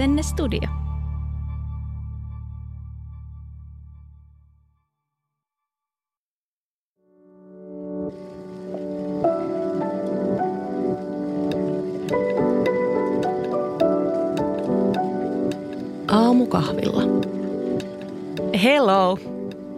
Asenne Studio. Aamukahvilla. Hello!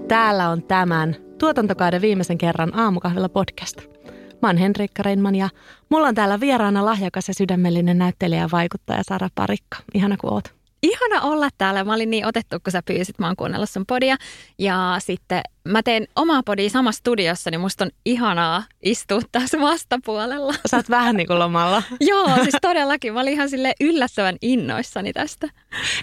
Täällä on tämän tuotantokauden viimeisen kerran Aamukahvilla podcast. Mä oon Henrikka Reinman ja mulla on täällä vieraana lahjakas ja sydämellinen näyttelijä ja vaikuttaja Sara Parikka. Ihana kun oot. Ihana olla täällä. Mä olin niin otettu, kun sä pyysit. Mä oon kuunnellut sun podia. Ja sitten mä teen omaa podia samassa studiossa, niin musta on ihanaa istua tässä vastapuolella. Sä oot vähän niin kuin lomalla. Joo, siis todellakin. Mä olin ihan sille yllättävän innoissani tästä.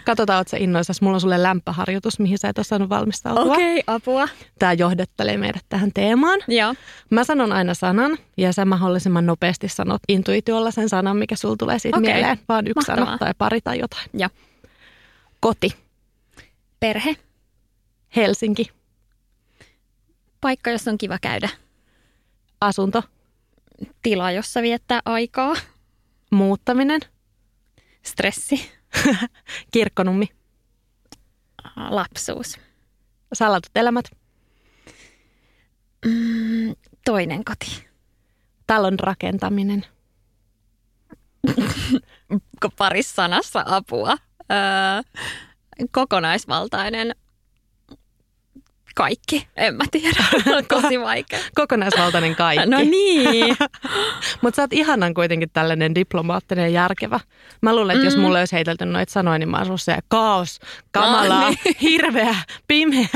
Katsotaan, oot sä innoissasi. Mulla on sulle lämpöharjoitus, mihin sä et osannut valmistautua. Okei, okay, apua. Tää johdattelee meidät tähän teemaan. Joo. Mä sanon aina sanan ja sä mahdollisimman nopeasti sanot intuitiolla sen sanan, mikä sulla tulee siitä okay. mieleen. Vaan yksi Mahtavaa. sana tai pari tai jotain. Joo. Koti. Perhe. Helsinki. Paikka, jossa on kiva käydä. Asunto. Tila, jossa viettää aikaa. Muuttaminen. Stressi. Kirkkonummi. Lapsuus. Salatut elämät. Mm, toinen koti. Talon rakentaminen. Parissa sanassa apua öö, kokonaisvaltainen kaikki. En mä tiedä. Tosi vaikea. Kokonaisvaltainen kaikki. No niin. Mutta sä oot ihanan kuitenkin tällainen diplomaattinen ja järkevä. Mä luulen, että mm. jos mulle olisi heitelty noita sanoja, niin mä olisin se kaos, kamala, no, niin. hirveä, pimeä.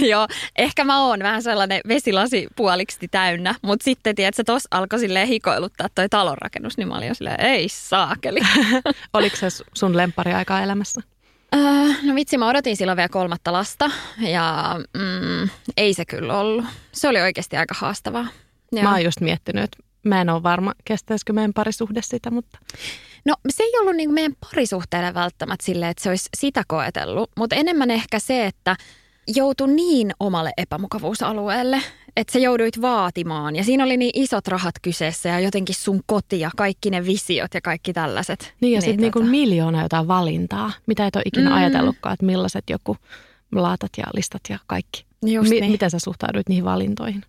Joo, ehkä mä oon vähän sellainen vesilasi puoliksi täynnä. Mutta sitten, tiedätkö, tuossa alkoi silleen hikoiluttaa toi talonrakennus, niin mä olin jo silleen, ei saakeli. Oliko se sun lempariaika elämässä? Öö, no vitsi, mä odotin silloin vielä kolmatta lasta ja mm, ei se kyllä ollut. Se oli oikeasti aika haastavaa. Joo. Mä oon just miettinyt, että mä en ole varma, kestäisikö meidän parisuhde sitä, mutta... No se ei ollut niin meidän parisuhteelle välttämättä silleen, että se olisi sitä koetellut, mutta enemmän ehkä se, että joutui niin omalle epämukavuusalueelle, että sä jouduit vaatimaan. Ja siinä oli niin isot rahat kyseessä ja jotenkin sun koti ja kaikki ne visiot ja kaikki tällaiset. Niin ja niin, sitten niinku tota... miljoona jotain valintaa, mitä et ole ikinä mm. ajatellutkaan, että millaiset joku laatat ja listat ja kaikki. Just Mi- niin. Miten sä suhtauduit niihin valintoihin?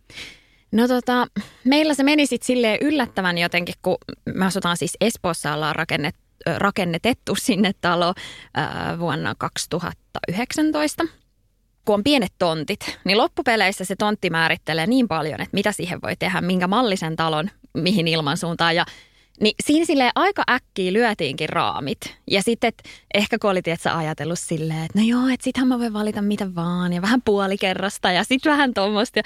No tota, meillä se meni sitten silleen yllättävän jotenkin, kun me asutaan siis Espoossa, ollaan rakennet, rakennetettu sinne talo äh, vuonna 2019 kun on pienet tontit, niin loppupeleissä se tontti määrittelee niin paljon, että mitä siihen voi tehdä, minkä mallisen talon, mihin ilmansuuntaan. Ja niin siinä sille aika äkkiä lyötiinkin raamit. Ja sitten ehkä kun olit että ajatellut silleen, että no joo, että sittenhän mä voin valita mitä vaan ja vähän puolikerrasta ja sitten vähän tuommoista.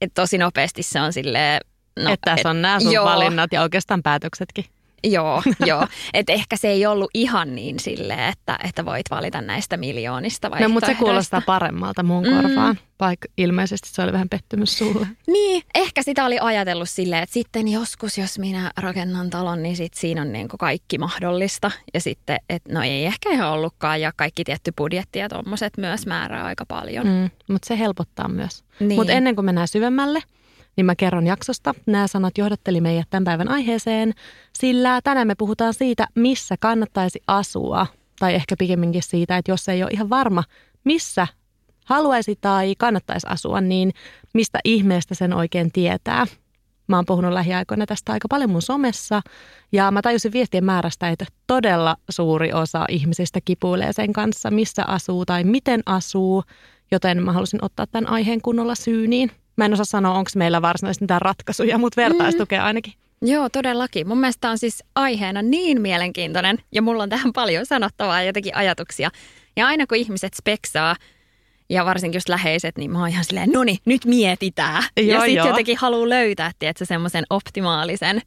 Että tosi nopeasti se on silleen... No, että tässä on nämä sun joo. valinnat ja oikeastaan päätöksetkin. Joo, joo. Et ehkä se ei ollut ihan niin sille, että, että voit valita näistä miljoonista No, mutta se kuulostaa paremmalta mun korvaan, mm. vaikka ilmeisesti se oli vähän pettymys sulle. Niin, ehkä sitä oli ajatellut silleen, että sitten joskus, jos minä rakennan talon, niin sit siinä on niin kuin kaikki mahdollista. Ja sitten, että no ei ehkä ihan ollutkaan, ja kaikki tietty budjetti ja tuommoiset myös määrää aika paljon. Mm, mutta se helpottaa myös. Niin. Mutta ennen kuin mennään syvemmälle, niin mä kerron jaksosta. Nämä sanat johdatteli meidät tämän päivän aiheeseen, sillä tänään me puhutaan siitä, missä kannattaisi asua. Tai ehkä pikemminkin siitä, että jos ei ole ihan varma, missä haluaisi tai kannattaisi asua, niin mistä ihmeestä sen oikein tietää. Mä oon puhunut lähiaikoina tästä aika paljon mun somessa ja mä tajusin viestien määrästä, että todella suuri osa ihmisistä kipuilee sen kanssa, missä asuu tai miten asuu, joten mä halusin ottaa tämän aiheen kunnolla syyniin. Mä en osaa sanoa, onko meillä varsinaisesti mitään ratkaisuja, mutta vertaistukea mm. ainakin. Joo, todellakin. Mun mielestä on siis aiheena niin mielenkiintoinen ja mulla on tähän paljon sanottavaa ja jotenkin ajatuksia. Ja aina kun ihmiset speksaa ja varsinkin just läheiset, niin mä oon ihan silleen, no niin, nyt mietitään. Joo, ja sitten jotenkin haluaa löytää, tiedätkö, semmoisen optimaalisen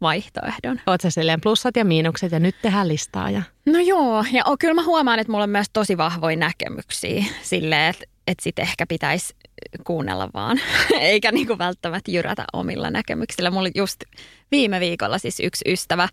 vaihtoehdon. Oot sä silleen plussat ja miinukset ja nyt tehdään listaa. Ja... No joo, ja kyllä mä huomaan, että mulla on myös tosi vahvoja näkemyksiä silleen, että, että sit ehkä pitäisi kuunnella vaan, eikä niin kuin välttämättä jyrätä omilla näkemyksillä. Mulla just viime viikolla siis yksi ystävä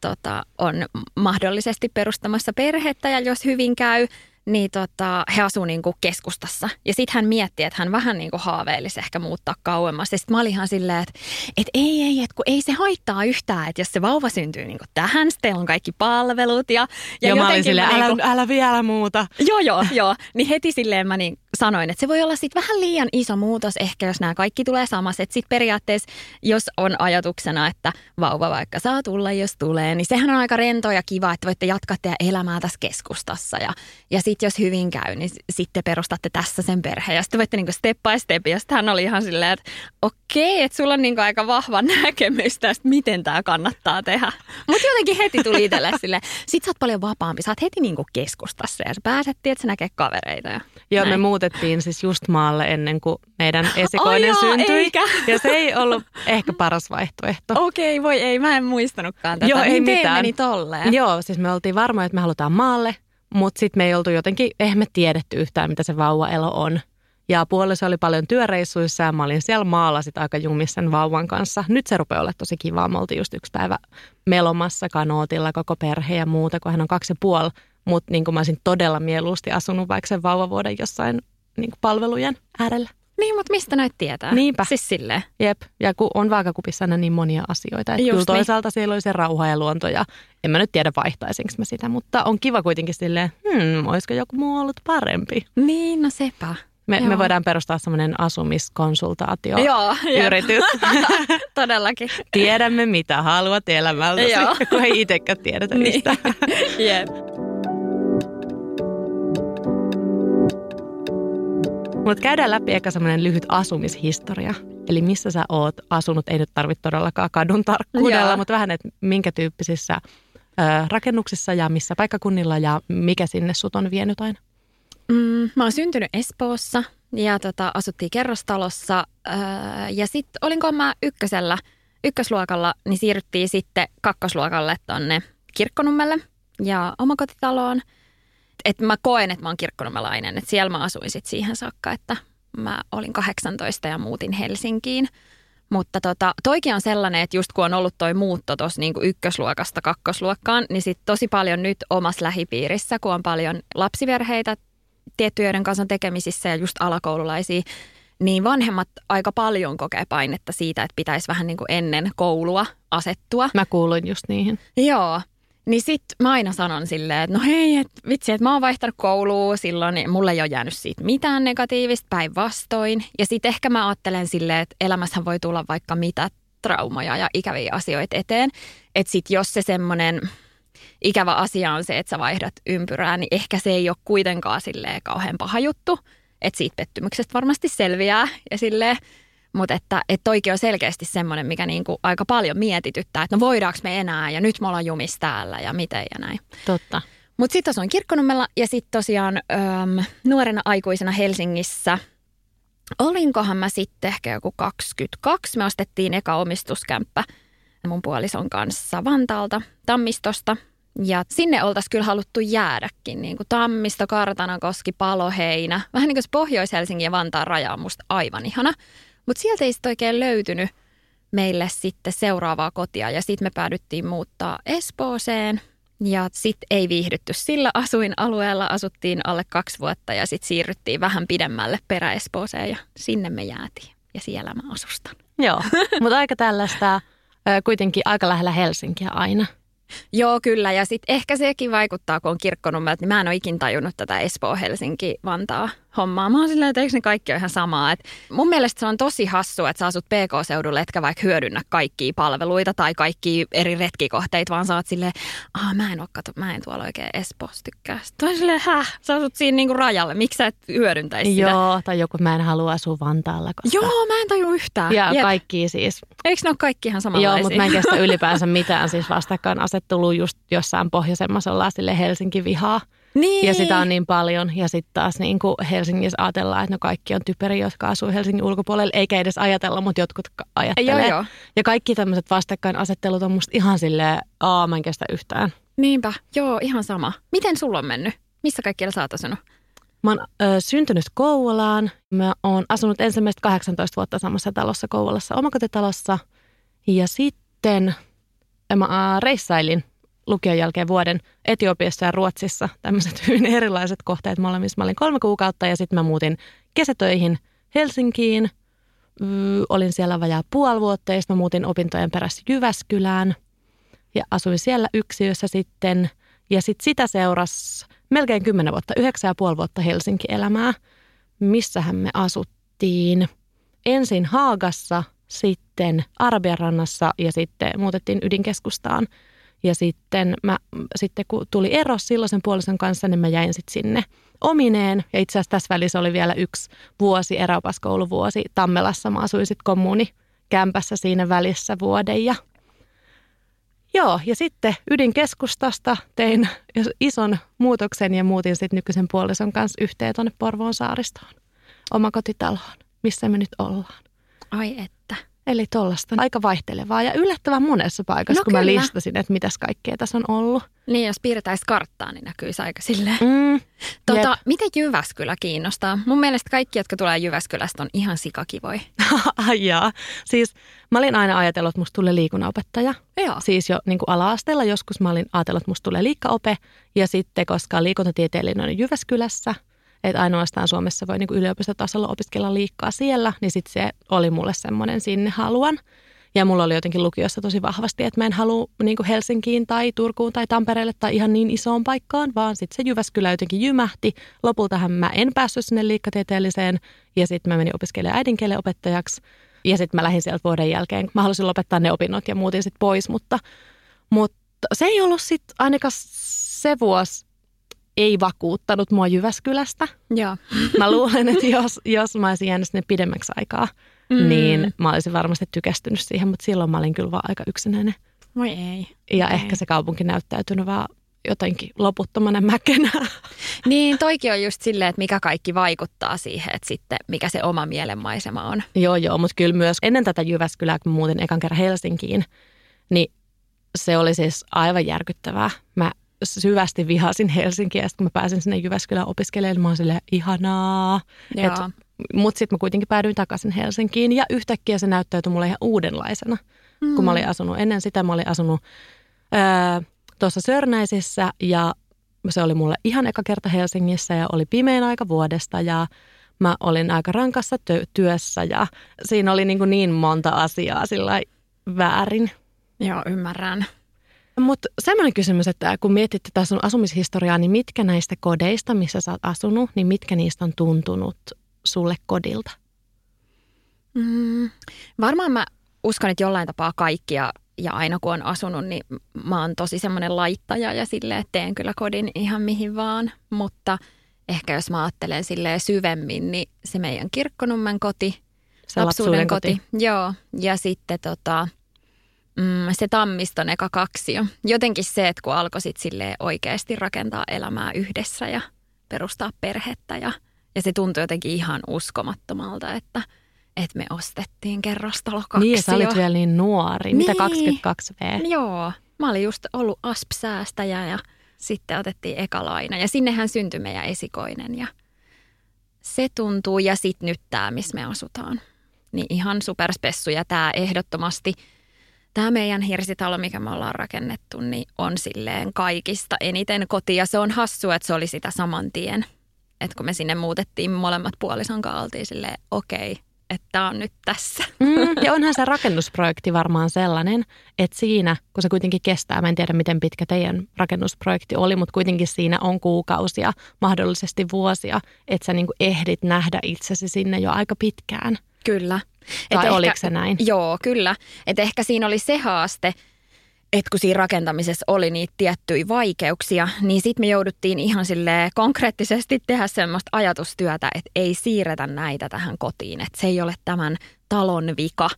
tota, on mahdollisesti perustamassa perhettä ja jos hyvin käy, niin tota, he asuu niin kuin keskustassa. Ja sitten hän mietti, että hän vähän niin kuin haaveilisi ehkä muuttaa kauemmas. Ja sitten mä olin ihan silleen, että, että ei, ei, että kun ei se haittaa yhtään, että jos se vauva syntyy niin kuin tähän, sitten teillä on kaikki palvelut. Ja, ja joo, mä olin silleen, mä älä, niin kuin, älä vielä muuta. Joo, joo, joo. Niin heti silleen mä niin sanoin, että se voi olla sitten vähän liian iso muutos ehkä, jos nämä kaikki tulee samassa. Että sitten periaatteessa, jos on ajatuksena, että vauva vaikka saa tulla, jos tulee, niin sehän on aika rento ja kiva, että voitte jatkaa teidän elämää tässä keskustassa. Ja, ja sitten jos hyvin käy, niin sitten perustatte tässä sen perheen. Ja sitten voitte niinku step by step. Ja sitten hän oli ihan silleen, että okei, että sulla on niinku aika vahva näkemys tästä, miten tämä kannattaa tehdä. Mutta jotenkin heti tuli itselle silleen, sit sä oot paljon vapaampi. Sä oot heti niinku keskustassa ja sä pääset, että sä näkee kavereita. Ja Joo, me muutettiin siis just maalle ennen kuin meidän esikoinen oh, syntyi. Eikä. Ja se ei ollut ehkä paras vaihtoehto. Okei, okay, voi ei, mä en muistanutkaan tätä. Joo, ei mitään. meni tolleen? Joo, siis me oltiin varmoja, että me halutaan maalle, mutta sitten me ei oltu jotenkin, eihän me tiedetty yhtään, mitä se vauvaelo on. Ja puoliso oli paljon työreissuissa ja mä olin siellä maalla sit aika jumissa sen vauvan kanssa. Nyt se rupeaa olla tosi kivaa. Me oltiin just yksi päivä melomassa kanootilla koko perhe ja muuta, kun hän on kaksi ja puoli. Mutta niin mä olisin todella mieluusti asunut vaikka sen vauvavuoden jossain niin palvelujen äärellä. Niin, mutta mistä näitä tietää? Niinpä. Siis silleen. Jep, ja kun on vaakakupissa aina niin monia asioita. Että kyllä niin. toisaalta niin. siellä oli se rauha ja luonto ja en mä nyt tiedä vaihtaisinko mä sitä, mutta on kiva kuitenkin silleen, hmm, olisiko joku muu ollut parempi. Niin, no sepä. Me, me voidaan perustaa semmoinen asumiskonsultaatio Joo, yritys. Todellakin. Tiedämme, mitä haluat elämältäsi, Joo. kun ei itsekään tiedetä niin. niistä. Jep. Mutta käydään läpi eka semmoinen lyhyt asumishistoria. Eli missä sä oot asunut, ei nyt tarvitse todellakaan kadun tarkkuudella, mutta vähän, että minkä tyyppisissä ö, rakennuksissa ja missä paikkakunnilla ja mikä sinne sut on vienyt aina? Mm, mä oon syntynyt Espoossa ja tota, asuttiin kerrostalossa öö, ja sitten olinko mä ykkösellä, ykkösluokalla, niin siirryttiin sitten kakkosluokalle tonne Kirkkonummelle ja omakotitaloon – että mä koen, että mä oon kirkkonomelainen, että siellä mä asuin sit siihen saakka, että mä olin 18 ja muutin Helsinkiin. Mutta tota, toikin on sellainen, että just kun on ollut toi muutto tuossa niin ykkösluokasta kakkosluokkaan, niin sitten tosi paljon nyt omassa lähipiirissä, kun on paljon lapsiverheitä tiettyjen kanssa tekemisissä ja just alakoululaisia, niin vanhemmat aika paljon kokee painetta siitä, että pitäisi vähän niin kuin ennen koulua asettua. Mä kuuluin just niihin. Joo, niin sit mä aina sanon silleen, että no hei, et vitsi, että mä oon vaihtanut koulua silloin, niin mulle ei ole jäänyt siitä mitään negatiivista päinvastoin. Ja sit ehkä mä ajattelen silleen, että elämässä voi tulla vaikka mitä traumoja ja ikäviä asioita eteen. Että sit jos se semmoinen ikävä asia on se, että sä vaihdat ympyrää, niin ehkä se ei ole kuitenkaan silleen kauhean paha juttu. Että siitä pettymyksestä varmasti selviää ja silleen mutta että, että toikin on selkeästi semmoinen, mikä niinku aika paljon mietityttää, että no voidaanko me enää ja nyt me ollaan jumis täällä ja miten ja näin. Totta. Mutta sitten on Kirkkonummella ja sitten tosiaan äm, nuorena aikuisena Helsingissä olinkohan mä sitten ehkä joku 22. Me ostettiin eka omistuskämppä mun puolison kanssa Vantaalta, Tammistosta. Ja sinne oltaisiin kyllä haluttu jäädäkin, niin kuin Tammisto, Kartanakoski, Paloheinä. Vähän niin kuin Pohjois-Helsingin ja Vantaan raja on musta aivan ihana. Mutta sieltä ei sitten oikein löytynyt meille sitten seuraavaa kotia ja sitten me päädyttiin muuttaa Espooseen. Ja sitten ei viihdytty sillä asuinalueella, asuttiin alle kaksi vuotta ja sitten siirryttiin vähän pidemmälle perä-Espooseen ja sinne me jäätiin ja siellä mä asustan. Joo, mutta aika tällaista kuitenkin aika lähellä Helsinkiä aina. Joo, kyllä. Ja sitten ehkä sekin vaikuttaa, kun on kirkkonummelta, niin mä en ole ikin tajunnut tätä Espoo, Helsinki, Vantaa hommaa. Mä oon silleen, että eikö ne kaikki ole ihan samaa. Et mun mielestä se on tosi hassu, että sä asut PK-seudulle, etkä vaikka hyödynnä kaikkia palveluita tai kaikki eri retkikohteita, vaan sä oot silleen, ah mä en oo, kato, mä en tuolla oikein Espoossa tykkää. Sitten on silleen, häh, sä asut siinä niinku rajalle, miksi sä et hyödyntäisi sitä? Joo, tai joku, mä en halua asua Vantaalla. Koska... Joo, mä en taju yhtään. Ja Jep. kaikki siis. Eikö ne ole kaikki ihan samanlaisia? Joo, mutta mä en kestä ylipäänsä mitään siis vastakkainasettelua just jossain pohjoisemmassa ollaan sille Helsinki vihaa. Niin. Ja sitä on niin paljon. Ja sitten taas niin kuin Helsingissä ajatellaan, että no kaikki on typeriä, jotka asuu Helsingin ulkopuolella. Eikä edes ajatella, mutta jotkut ajattelee. Joo, joo. Ja kaikki tämmöiset vastakkainasettelut on musta ihan silleen, aa mä en kestä yhtään. Niinpä, joo ihan sama. Miten sulla on mennyt? Missä kaikkialla sä oot asunut? Mä oon ö, syntynyt Kouvolaan. Mä oon asunut ensimmäistä 18 vuotta samassa talossa Kouvolassa, omakotitalossa. Ja sitten mä reissailin lukion jälkeen vuoden Etiopiassa ja Ruotsissa. Tämmöiset hyvin erilaiset kohteet molemmissa. Mä olin kolme kuukautta ja sitten mä muutin kesätöihin Helsinkiin. olin siellä vajaa puoli vuotta ja sitten mä muutin opintojen perässä Jyväskylään. Ja asuin siellä yksiössä sitten. Ja sitten sitä seurasi melkein kymmenen vuotta, yhdeksän ja puoli vuotta Helsinki-elämää. Missähän me asuttiin? Ensin Haagassa, sitten Arabian rannassa ja sitten muutettiin ydinkeskustaan – ja sitten, mä, sitten kun tuli ero silloisen puolison kanssa, niin mä jäin sitten sinne omineen. Ja itse asiassa tässä välissä oli vielä yksi vuosi, eräopaskouluvuosi Tammelassa. Mä asuin sitten kommuni kämpässä siinä välissä vuoden. Ja Joo, ja sitten ydinkeskustasta tein ison muutoksen ja muutin sitten nykyisen puolison kanssa yhteen tuonne Porvoon saaristoon. Omakotitaloon, missä me nyt ollaan. Ai että. Eli tuollaista aika vaihtelevaa ja yllättävän monessa paikassa, no kun kyllä. mä listasin, että mitäs kaikkea tässä on ollut. Niin, jos piirtäisi karttaa, niin näkyisi aika silleen. Mm, tota, miten Jyväskylä kiinnostaa? Mun mielestä kaikki, jotka tulee Jyväskylästä, on ihan sikakivoi. Jaa. Siis mä olin aina ajatellut, että musta tulee liikunnanopettaja. Joo. Siis jo niin kuin ala-asteella joskus mä olin ajatellut, että musta tulee liikkaope. Ja sitten, koska liikuntatieteellinen on Jyväskylässä – että ainoastaan Suomessa voi niin yliopistotasolla opiskella liikkaa siellä, niin sitten se oli mulle semmoinen sinne haluan. Ja mulla oli jotenkin lukiossa tosi vahvasti, että mä en halua niin Helsinkiin tai Turkuun tai Tampereelle tai ihan niin isoon paikkaan, vaan sitten se Jyväskylä jotenkin jymähti. Lopultahan mä en päässyt sinne liikkatieteelliseen ja sitten mä menin opiskelemaan äidinkielen opettajaksi. Ja sitten mä lähdin sieltä vuoden jälkeen. Mä halusin lopettaa ne opinnot ja muutin sitten pois, mutta, mutta se ei ollut sitten ainakaan se vuosi, ei vakuuttanut mua Jyväskylästä. Joo. Mä luulen, että jos, jos mä olisin jäänyt sinne pidemmäksi aikaa, mm. niin mä olisin varmasti tykästynyt siihen, mutta silloin mä olin kyllä vaan aika yksinäinen. Voi ei. Ja ei. ehkä se kaupunki näyttäytynyt vaan jotenkin loputtomana mäkenä. Niin, toikin on just silleen, että mikä kaikki vaikuttaa siihen, että sitten mikä se oma mielenmaisema on. Joo, joo, mutta kyllä myös ennen tätä Jyväskylää, kun muutin ekan kerran Helsinkiin, niin se oli siis aivan järkyttävää. Mä syvästi vihasin Helsinkiä, sitten kun mä pääsin sinne Jyväskylään opiskelemaan, niin mä oon silleen, ihanaa. Mutta sitten mä kuitenkin päädyin takaisin Helsinkiin, ja yhtäkkiä se näyttäytyi mulle ihan uudenlaisena. Mm. Kun mä olin asunut, ennen sitä mä olin asunut tuossa Sörnäisissä, ja se oli mulle ihan eka kerta Helsingissä, ja oli pimeän aika vuodesta, ja mä olin aika rankassa tö- työssä, ja siinä oli niin, kuin niin monta asiaa sillä väärin. Joo, ymmärrän. Mutta semmoinen kysymys, että kun mietit tätä sun asumishistoriaa, niin mitkä näistä kodeista, missä sä oot asunut, niin mitkä niistä on tuntunut sulle kodilta? Mm, varmaan mä uskon, että jollain tapaa kaikkia ja aina kun on asunut, niin mä oon tosi semmoinen laittaja ja sille että teen kyllä kodin ihan mihin vaan. Mutta ehkä jos mä ajattelen silleen syvemmin, niin se meidän kirkkonummen koti, se lapsuuden koti. koti. Joo, ja sitten tota, mm, se Tammiston eka kaksio. Jotenkin se, että kun alkoi sitten oikeasti rakentaa elämää yhdessä ja perustaa perhettä ja, ja se tuntui jotenkin ihan uskomattomalta, että, että me ostettiin kerrostalo kaksio. Niin, sä olit vielä niin nuori. Mitä 22 V? Joo, mä olin just ollut ASP-säästäjä ja sitten otettiin eka laina. Ja sinnehän syntyi meidän esikoinen ja se tuntuu. Ja sitten nyt tämä, missä me asutaan. Niin ihan superspessu ja tämä ehdottomasti – tämä meidän hirsitalo, mikä me ollaan rakennettu, niin on silleen kaikista eniten koti. Ja se on hassu, että se oli sitä saman tien. Että kun me sinne muutettiin, molemmat puolison kanssa oltiin silleen, okei, okay, että tämä on nyt tässä. Mm, ja onhan se rakennusprojekti varmaan sellainen, että siinä, kun se kuitenkin kestää, mä en tiedä miten pitkä teidän rakennusprojekti oli, mutta kuitenkin siinä on kuukausia, mahdollisesti vuosia, että sä niin ehdit nähdä itsesi sinne jo aika pitkään. Kyllä. Tai Et oliko ehkä, se näin? Joo, kyllä. Et ehkä siinä oli se haaste, että kun siinä rakentamisessa oli niitä tiettyjä vaikeuksia, niin sitten me jouduttiin ihan sille konkreettisesti tehdä semmoista ajatustyötä, että ei siirretä näitä tähän kotiin. Että se ei ole tämän talon vika,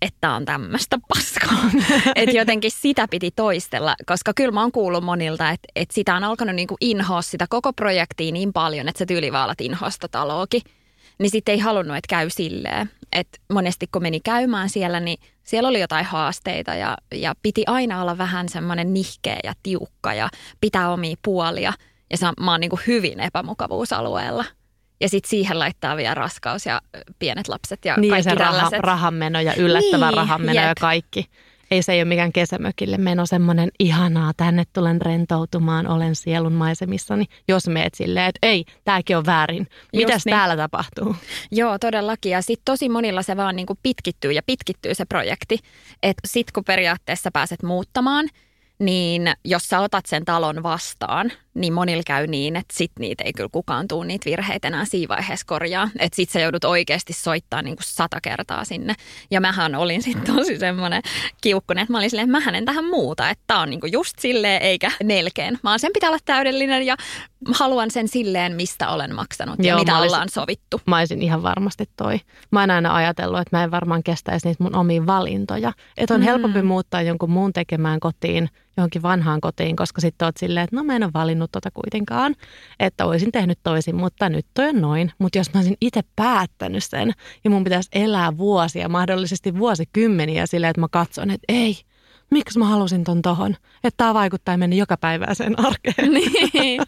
että on tämmöistä paskaa. että jotenkin sitä piti toistella, koska kyllä mä oon kuullut monilta, että, että sitä on alkanut niinku inhoa sitä koko projektia niin paljon, että se tyylivaalat inhosta taloakin – niin sitten ei halunnut, että käy silleen. Että monesti kun meni käymään siellä, niin siellä oli jotain haasteita ja, ja piti aina olla vähän semmoinen nihkeä ja tiukka ja pitää omia puolia. Ja se, mä oon niin kuin hyvin epämukavuusalueella. Ja sitten siihen laittaa vielä raskaus ja pienet lapset ja niin, kaikki ja se raha, rahanmeno ja yllättävä niin, rahanmeno jep. ja kaikki. Ei se ei ole mikään kesämökille meno semmoinen ihanaa, tänne tulen rentoutumaan, olen sielun maisemissani, jos meet silleen, että ei, tämäkin on väärin. Mitäs niin. täällä tapahtuu? Joo, todellakin. Ja sitten tosi monilla se vaan niin kuin pitkittyy ja pitkittyy se projekti. Että sitten kun periaatteessa pääset muuttamaan – niin jos sä otat sen talon vastaan, niin monilla käy niin, että sit niitä ei kyllä kukaan tuu niitä virheitä enää siinä vaiheessa korjaa. Että sit sä joudut oikeasti soittaa niin kuin sata kertaa sinne. Ja mähän olin sitten tosi semmoinen kiukkunen, että mä olin silleen, että mähän en tähän muuta. Että tää on niin kuin just silleen eikä nelkeen. Mä sen pitää olla täydellinen ja haluan sen silleen, mistä olen maksanut Joo, ja mitä olisin, ollaan sovittu. Mä olisin ihan varmasti toi. Mä oon aina ajatellut, että mä en varmaan kestäisi niitä mun omiin valintoja. Että on mm. helpompi muuttaa jonkun muun tekemään kotiin johonkin vanhaan kotiin, koska sitten oot silleen, että no mä en ole valinnut tota kuitenkaan, että olisin tehnyt toisin, mutta nyt toi on noin. Mutta jos mä olisin itse päättänyt sen ja mun pitäisi elää vuosia, mahdollisesti vuosikymmeniä silleen, että mä katson, että ei, miksi mä halusin ton tohon, että tämä vaikuttaa mennä joka sen arkeen. Niin.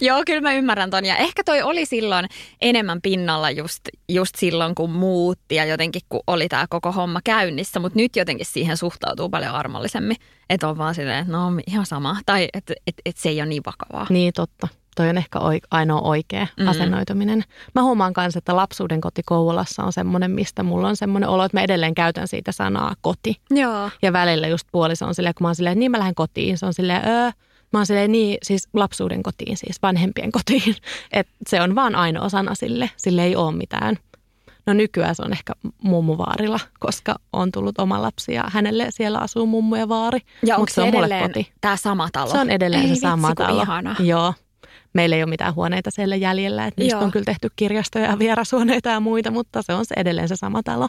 Joo, kyllä mä ymmärrän ton. Ja ehkä toi oli silloin enemmän pinnalla just, just silloin, kun muutti ja jotenkin kun oli tämä koko homma käynnissä. Mutta nyt jotenkin siihen suhtautuu paljon armollisemmin. Että on vaan silleen, että no ihan sama. Tai että et, et se ei ole niin vakavaa. Niin, totta toi on ehkä ainoa oikea mm-hmm. asennoituminen. Mä huomaan kanssa, että lapsuuden koti Kouvolassa on semmoinen, mistä mulla on semmoinen olo, että mä edelleen käytän siitä sanaa koti. Joo. Ja välillä just puoliso on silleen, kun mä oon silleen, niin mä lähden kotiin. Se on silleen, öö, Mä oon silleen niin, siis lapsuuden kotiin, siis vanhempien kotiin. Että se on vaan ainoa sana sille, sille ei ole mitään. No nykyään se on ehkä mummuvaarilla, koska on tullut oma lapsi ja hänelle siellä asuu mummu ja vaari. Ja onko se, se on koti. tämä sama talo? Se on edelleen ei, se sama vitsi, talo. Ihana. Joo, meillä ei ole mitään huoneita siellä jäljellä, että niistä Joo. on kyllä tehty kirjastoja ja vierashuoneita ja muita, mutta se on se edelleen se sama talo.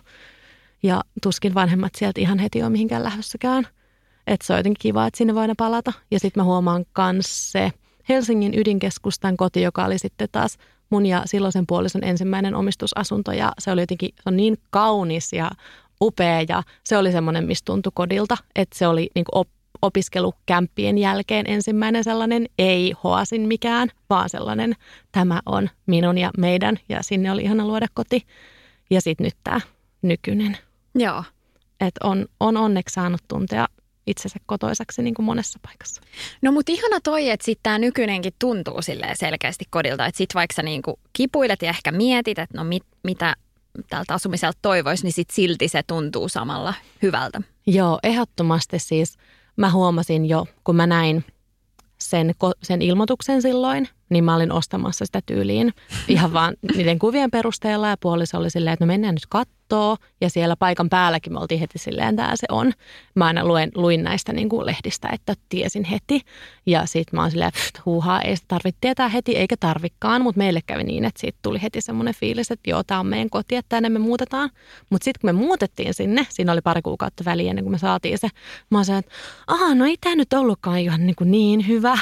Ja tuskin vanhemmat sieltä ihan heti on mihinkään lähdössäkään. Että se on jotenkin kiva, että sinne voi aina palata. Ja sitten mä huomaan myös se Helsingin ydinkeskustan koti, joka oli sitten taas mun ja silloisen puolison ensimmäinen omistusasunto. Ja se oli jotenkin se on niin kaunis ja upea ja se oli semmoinen, mistä tuntui kodilta, että se oli niin op, opiskelukämppien jälkeen ensimmäinen sellainen ei hoasin mikään, vaan sellainen tämä on minun ja meidän ja sinne oli ihana luoda koti. Ja sitten nyt tämä nykyinen. Joo. Että on, on onneksi saanut tuntea itsensä kotoisaksi niin kuin monessa paikassa. No mutta ihana toi, että sitten tämä nykyinenkin tuntuu selkeästi kodilta. Että sitten vaikka sä niin kuin kipuilet ja ehkä mietit, että no mit, mitä tältä asumiselta toivoisi, niin sitten silti se tuntuu samalla hyvältä. Joo, ehdottomasti siis – mä huomasin jo, kun mä näin sen, sen ilmoituksen silloin, niin mä olin ostamassa sitä tyyliin ihan vaan niiden kuvien perusteella ja puoliso oli silleen, että no mennään nyt kat- kattoo ja siellä paikan päälläkin me oltiin heti silleen, tämä se on. Mä aina luen, luin näistä niin kuin lehdistä, että tiesin heti ja sitten mä oon silleen, että huuhaa, ei sitä tarvitse tietää heti eikä tarvikkaan, mutta meille kävi niin, että siitä tuli heti semmoinen fiilis, että joo, tämä on meidän koti, että tänne me muutetaan. Mutta sitten kun me muutettiin sinne, siinä oli pari kuukautta väliä ennen kuin me saatiin se, mä oon että aha, no ei tämä nyt ollutkaan ihan niin, kuin niin hyvä.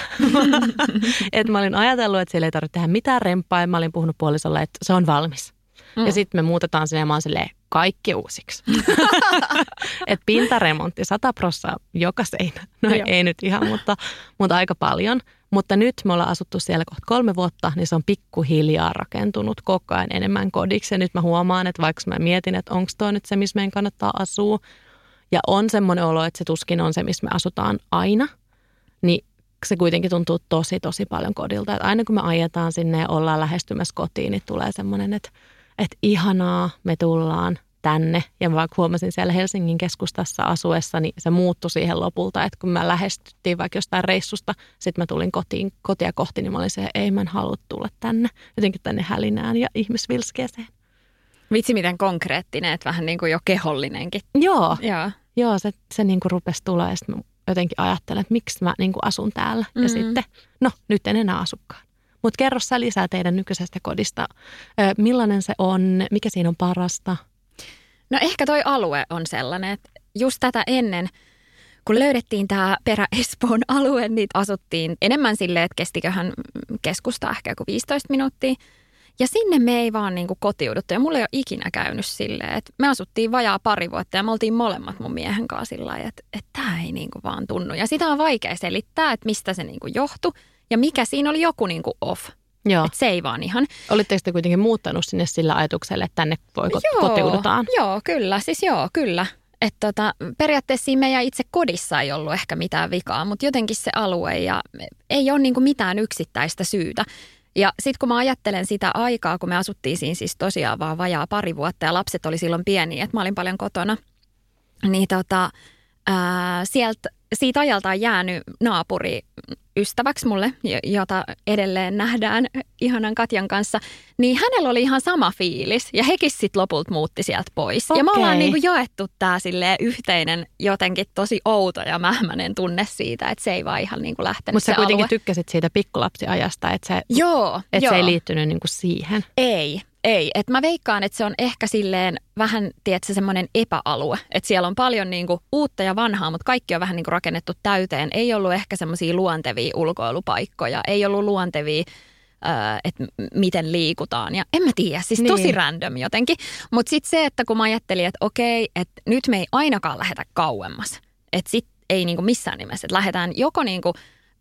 että mä olin ajatellut, että siellä ei tarvitse tehdä mitään remppaa ja mä olin puhunut puolisolle, että se on valmis. Mm. Ja sitten me muutetaan sinne ja mä oon silleen, kaikki uusiksi. Et pintaremontti 100 prossaa joka seinä. No Joo. ei nyt ihan, mutta, mutta aika paljon. Mutta nyt me ollaan asuttu siellä kohta kolme vuotta, niin se on pikkuhiljaa rakentunut koko ajan enemmän kodiksi. Ja nyt mä huomaan, että vaikka mä mietin, että onko toi nyt se, missä meidän kannattaa asua, ja on semmoinen olo, että se tuskin on se, missä me asutaan aina, niin se kuitenkin tuntuu tosi, tosi paljon kodilta. Että aina kun me ajetaan sinne ja ollaan lähestymässä kotiin, niin tulee semmoinen, että – että ihanaa, me tullaan tänne. Ja vaikka huomasin siellä Helsingin keskustassa asuessa, niin se muuttui siihen lopulta, että kun mä lähestyttiin vaikka jostain reissusta, sitten mä tulin kotiin, kotia kohti, niin mä olin se, ei mä en halua tulla tänne, jotenkin tänne hälinään ja ihmisvilskeeseen. Vitsi miten konkreettinen, että vähän niin kuin jo kehollinenkin. Joo, Joo. Joo se, se niin kuin rupesi tulla ja sitten jotenkin ajattelen, että miksi mä niin kuin asun täällä. Mm-hmm. Ja sitten, no nyt en enää asukaan. Mutta kerro sä lisää teidän nykyisestä kodista. Millainen se on? Mikä siinä on parasta? No ehkä toi alue on sellainen, että just tätä ennen, kun löydettiin tämä Perä-Espoon alue, niin asuttiin enemmän silleen, että kestiköhän keskusta ehkä joku 15 minuuttia. Ja sinne me ei vaan niin kotiuduttu. Ja mulla ei ole ikinä käynyt silleen, että me asuttiin vajaa pari vuotta ja me oltiin molemmat mun miehen kanssa sillä että, että tämä ei niin vaan tunnu. Ja sitä on vaikea selittää, että mistä se niin johtui. Ja mikä siinä oli joku niin kuin off. Joo. Et se ei vaan ihan. Olitteko te kuitenkin muuttanut sinne sillä ajatuksella, että tänne voi joo, kotiudutaan? Joo, kyllä. Siis joo, kyllä. et tota, periaatteessa siinä meidän itse kodissa ei ollut ehkä mitään vikaa, mutta jotenkin se alue ja ei ole niinku mitään yksittäistä syytä. Ja sitten kun mä ajattelen sitä aikaa, kun me asuttiin siinä siis tosiaan vaan vajaa pari vuotta ja lapset oli silloin pieniä, että mä olin paljon kotona, niin tota, ää, sieltä, siitä ajalta on jäänyt naapuri ystäväksi mulle, jota edelleen nähdään ihanan Katjan kanssa, niin hänellä oli ihan sama fiilis ja hekin sitten lopulta muutti sieltä pois. Okay. Ja me ollaan niinku jaettu tämä yhteinen jotenkin tosi outo ja mähmäinen tunne siitä, että se ei vaan ihan niinku lähtenyt Mutta sä kuitenkin alue. tykkäsit siitä pikkulapsiajasta, että se, joo, että joo. se ei liittynyt niinku siihen. Ei, ei, että mä veikkaan, että se on ehkä silleen vähän, tiedätkö, semmoinen epäalue. Että siellä on paljon niinku uutta ja vanhaa, mutta kaikki on vähän niinku rakennettu täyteen. Ei ollut ehkä semmoisia luontevia ulkoilupaikkoja, ei ollut luontevia että miten liikutaan. Ja en mä tiedä, siis niin. tosi random jotenkin. Mutta sitten se, että kun mä ajattelin, että okei, että nyt me ei ainakaan lähetä kauemmas. Että sitten ei niinku missään nimessä, että lähdetään joko niinku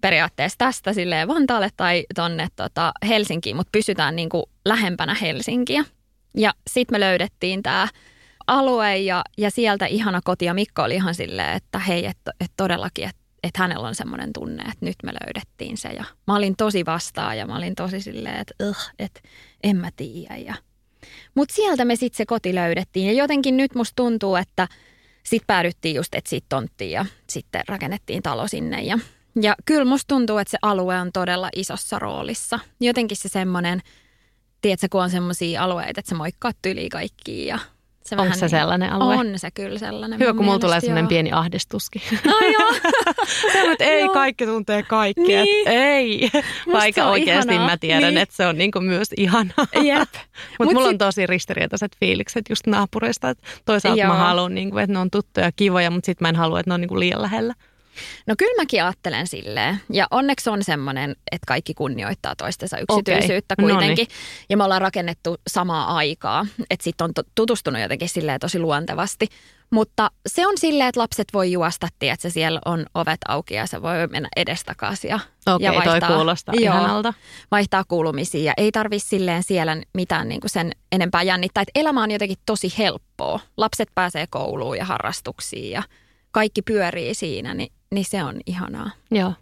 periaatteessa tästä silleen Vantaalle tai tonne tota Helsinkiin, mutta pysytään niin kuin lähempänä Helsinkiä. Ja sitten me löydettiin tämä alue ja, ja sieltä ihana koti ja Mikko oli ihan silleen, että hei, että et todellakin, että et hänellä on semmoinen tunne, että nyt me löydettiin se. Ja mä olin tosi vastaan ja mä olin tosi silleen, että uh, että en mä tiedä. Ja... Mutta sieltä me sitten se koti löydettiin ja jotenkin nyt musta tuntuu, että sitten päädyttiin just etsiä tonttia ja sitten rakennettiin talo sinne ja ja kyllä musta tuntuu, että se alue on todella isossa roolissa. Jotenkin se semmoinen, tiedätkö, kun on semmoisia alueita, että sä moikkaat yli kaikkiin ja se Onko se niin, sellainen alue? On se kyllä sellainen. Hyvä, kun mulla tulee sellainen pieni ahdistuskin. No joo. se että ei joo. kaikki tuntee kaikkea. Niin. Ei. Vaikka oikeasti ihanaa. mä tiedän, niin. että se on niinku myös ihanaa. Jep. Mutta Mut mulla sit... on tosi ristiriitaiset fiilikset just naapureista. Toisaalta joo. mä haluan, niinku, että ne on tuttuja kivoja, mutta sitten mä en halua, että ne on niinku liian lähellä. No kyllä mäkin ajattelen silleen. Ja onneksi on semmoinen, että kaikki kunnioittaa toistensa yksityisyyttä okay. kuitenkin. Noniin. Ja me ollaan rakennettu samaa aikaa. Että sitten on tutustunut jotenkin silleen tosi luontevasti. Mutta se on silleen, että lapset voi juosta, että siellä on ovet auki ja se voi mennä edestakaisin ja, Okei, ja vaihtaa, toi kuulostaa joo, ihanalta. vaihtaa kuulumisia. Ja ei tarvi silleen siellä mitään niin kuin sen enempää jännittää. Että elämä on jotenkin tosi helppoa. Lapset pääsee kouluun ja harrastuksiin ja kaikki pyörii siinä, niin niin se on ihanaa. Joo.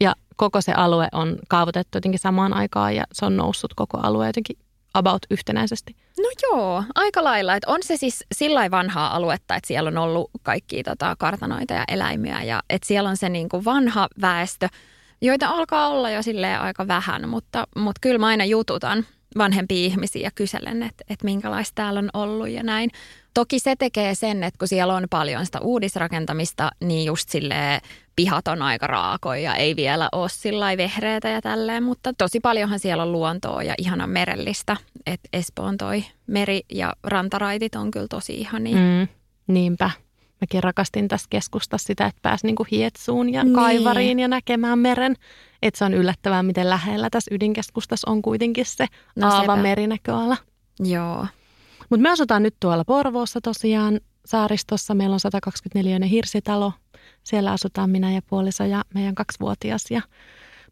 Ja koko se alue on kaavoitettu jotenkin samaan aikaan ja se on noussut koko alue jotenkin about yhtenäisesti. No joo, aika lailla. Et on se siis sillä vanhaa aluetta, että siellä on ollut kaikki tota, kartanoita ja eläimiä ja että siellä on se niin kuin vanha väestö, joita alkaa olla jo sille aika vähän, mutta, mutta kyllä mä aina jututan vanhempia ihmisiä ja kyselen, että, että minkälaista täällä on ollut ja näin. Toki se tekee sen, että kun siellä on paljon sitä uudisrakentamista, niin just sille pihat on aika raakoja, ei vielä ole sillä vehreitä ja tälleen, mutta tosi paljonhan siellä on luontoa ja ihana merellistä. Että Espoon toi meri- ja rantaraitit on kyllä tosi ihania. Mm, niinpä. Mäkin rakastin tässä keskustassa sitä, että pääsi niinku hietsuun ja niin. kaivariin ja näkemään meren. Että se on yllättävää, miten lähellä tässä ydinkeskustassa on kuitenkin se no aava merinäköala. Joo. Mutta me asutaan nyt tuolla Porvoossa tosiaan saaristossa. Meillä on 124 hirsitalo. Siellä asutaan minä ja puoliso ja meidän kaksivuotias. Ja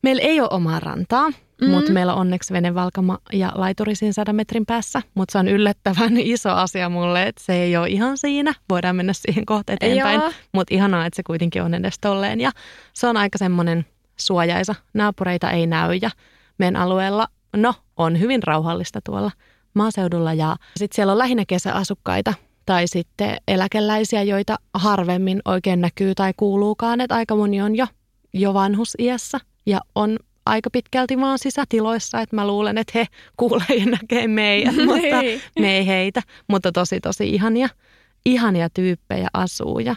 meillä ei ole omaa rantaa, mm. mutta meillä on onneksi venevalkama ja laituri siinä sadan metrin päässä. Mutta se on yllättävän iso asia mulle, että se ei ole ihan siinä. Voidaan mennä siihen kohta eteenpäin. Mutta ihanaa, että se kuitenkin on edes tolleen. Ja se on aika semmoinen suojaisa. Naapureita ei näy ja meidän alueella, no, on hyvin rauhallista tuolla – maaseudulla ja sitten siellä on lähinnä kesäasukkaita tai sitten eläkeläisiä, joita harvemmin oikein näkyy tai kuuluukaan, että aika moni on jo, jo vanhusiässä ja on aika pitkälti vaan sisätiloissa, että mä luulen, että he kuulee ja näkee meidät, mutta me ei heitä. Mutta tosi tosi ihania, ihania tyyppejä asuu ja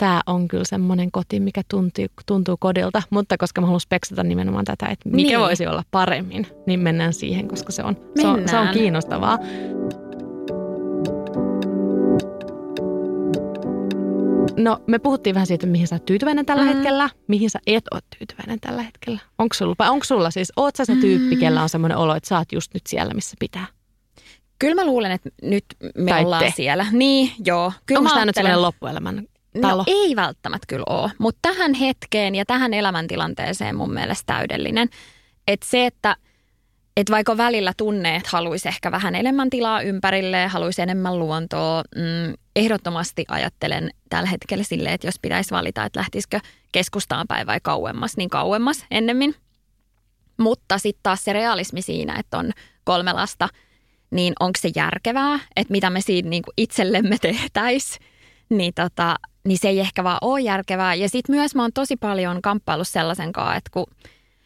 tämä on kyllä semmoinen koti, mikä tuntuu, tuntuu kodilta, mutta koska mä haluan speksata nimenomaan tätä, että mikä niin. voisi olla paremmin, niin mennään siihen, koska se on, se on, se on kiinnostavaa. No, me puhuttiin vähän siitä, mihin sä oot tyytyväinen tällä mm. hetkellä, mihin sä et ole tyytyväinen tällä hetkellä. Onko sulla, onko sulla siis, oot sä se tyyppi, mm. kellä on semmoinen olo, että sä oot just nyt siellä, missä pitää? Kyllä mä luulen, että nyt me tai ollaan te. siellä. Niin, joo. Kyllä Onko tämä nyt sellainen loppuelämän talo? No ei välttämättä kyllä ole, mutta tähän hetkeen ja tähän elämäntilanteeseen mun mielestä täydellinen. Että se, että et vaikka välillä tunne, että haluaisi ehkä vähän enemmän tilaa ympärille, haluaisi enemmän luontoa, mm, ehdottomasti ajattelen tällä hetkellä silleen, että jos pitäisi valita, että lähtisikö keskustaan päin vai kauemmas, niin kauemmas ennemmin. Mutta sitten taas se realismi siinä, että on kolme lasta, niin onko se järkevää, että mitä me siinä niin itsellemme tehtäisiin, niin, tota, niin se ei ehkä vaan ole järkevää. Ja sitten myös mä oon tosi paljon kamppailu sellaisen kanssa, että kun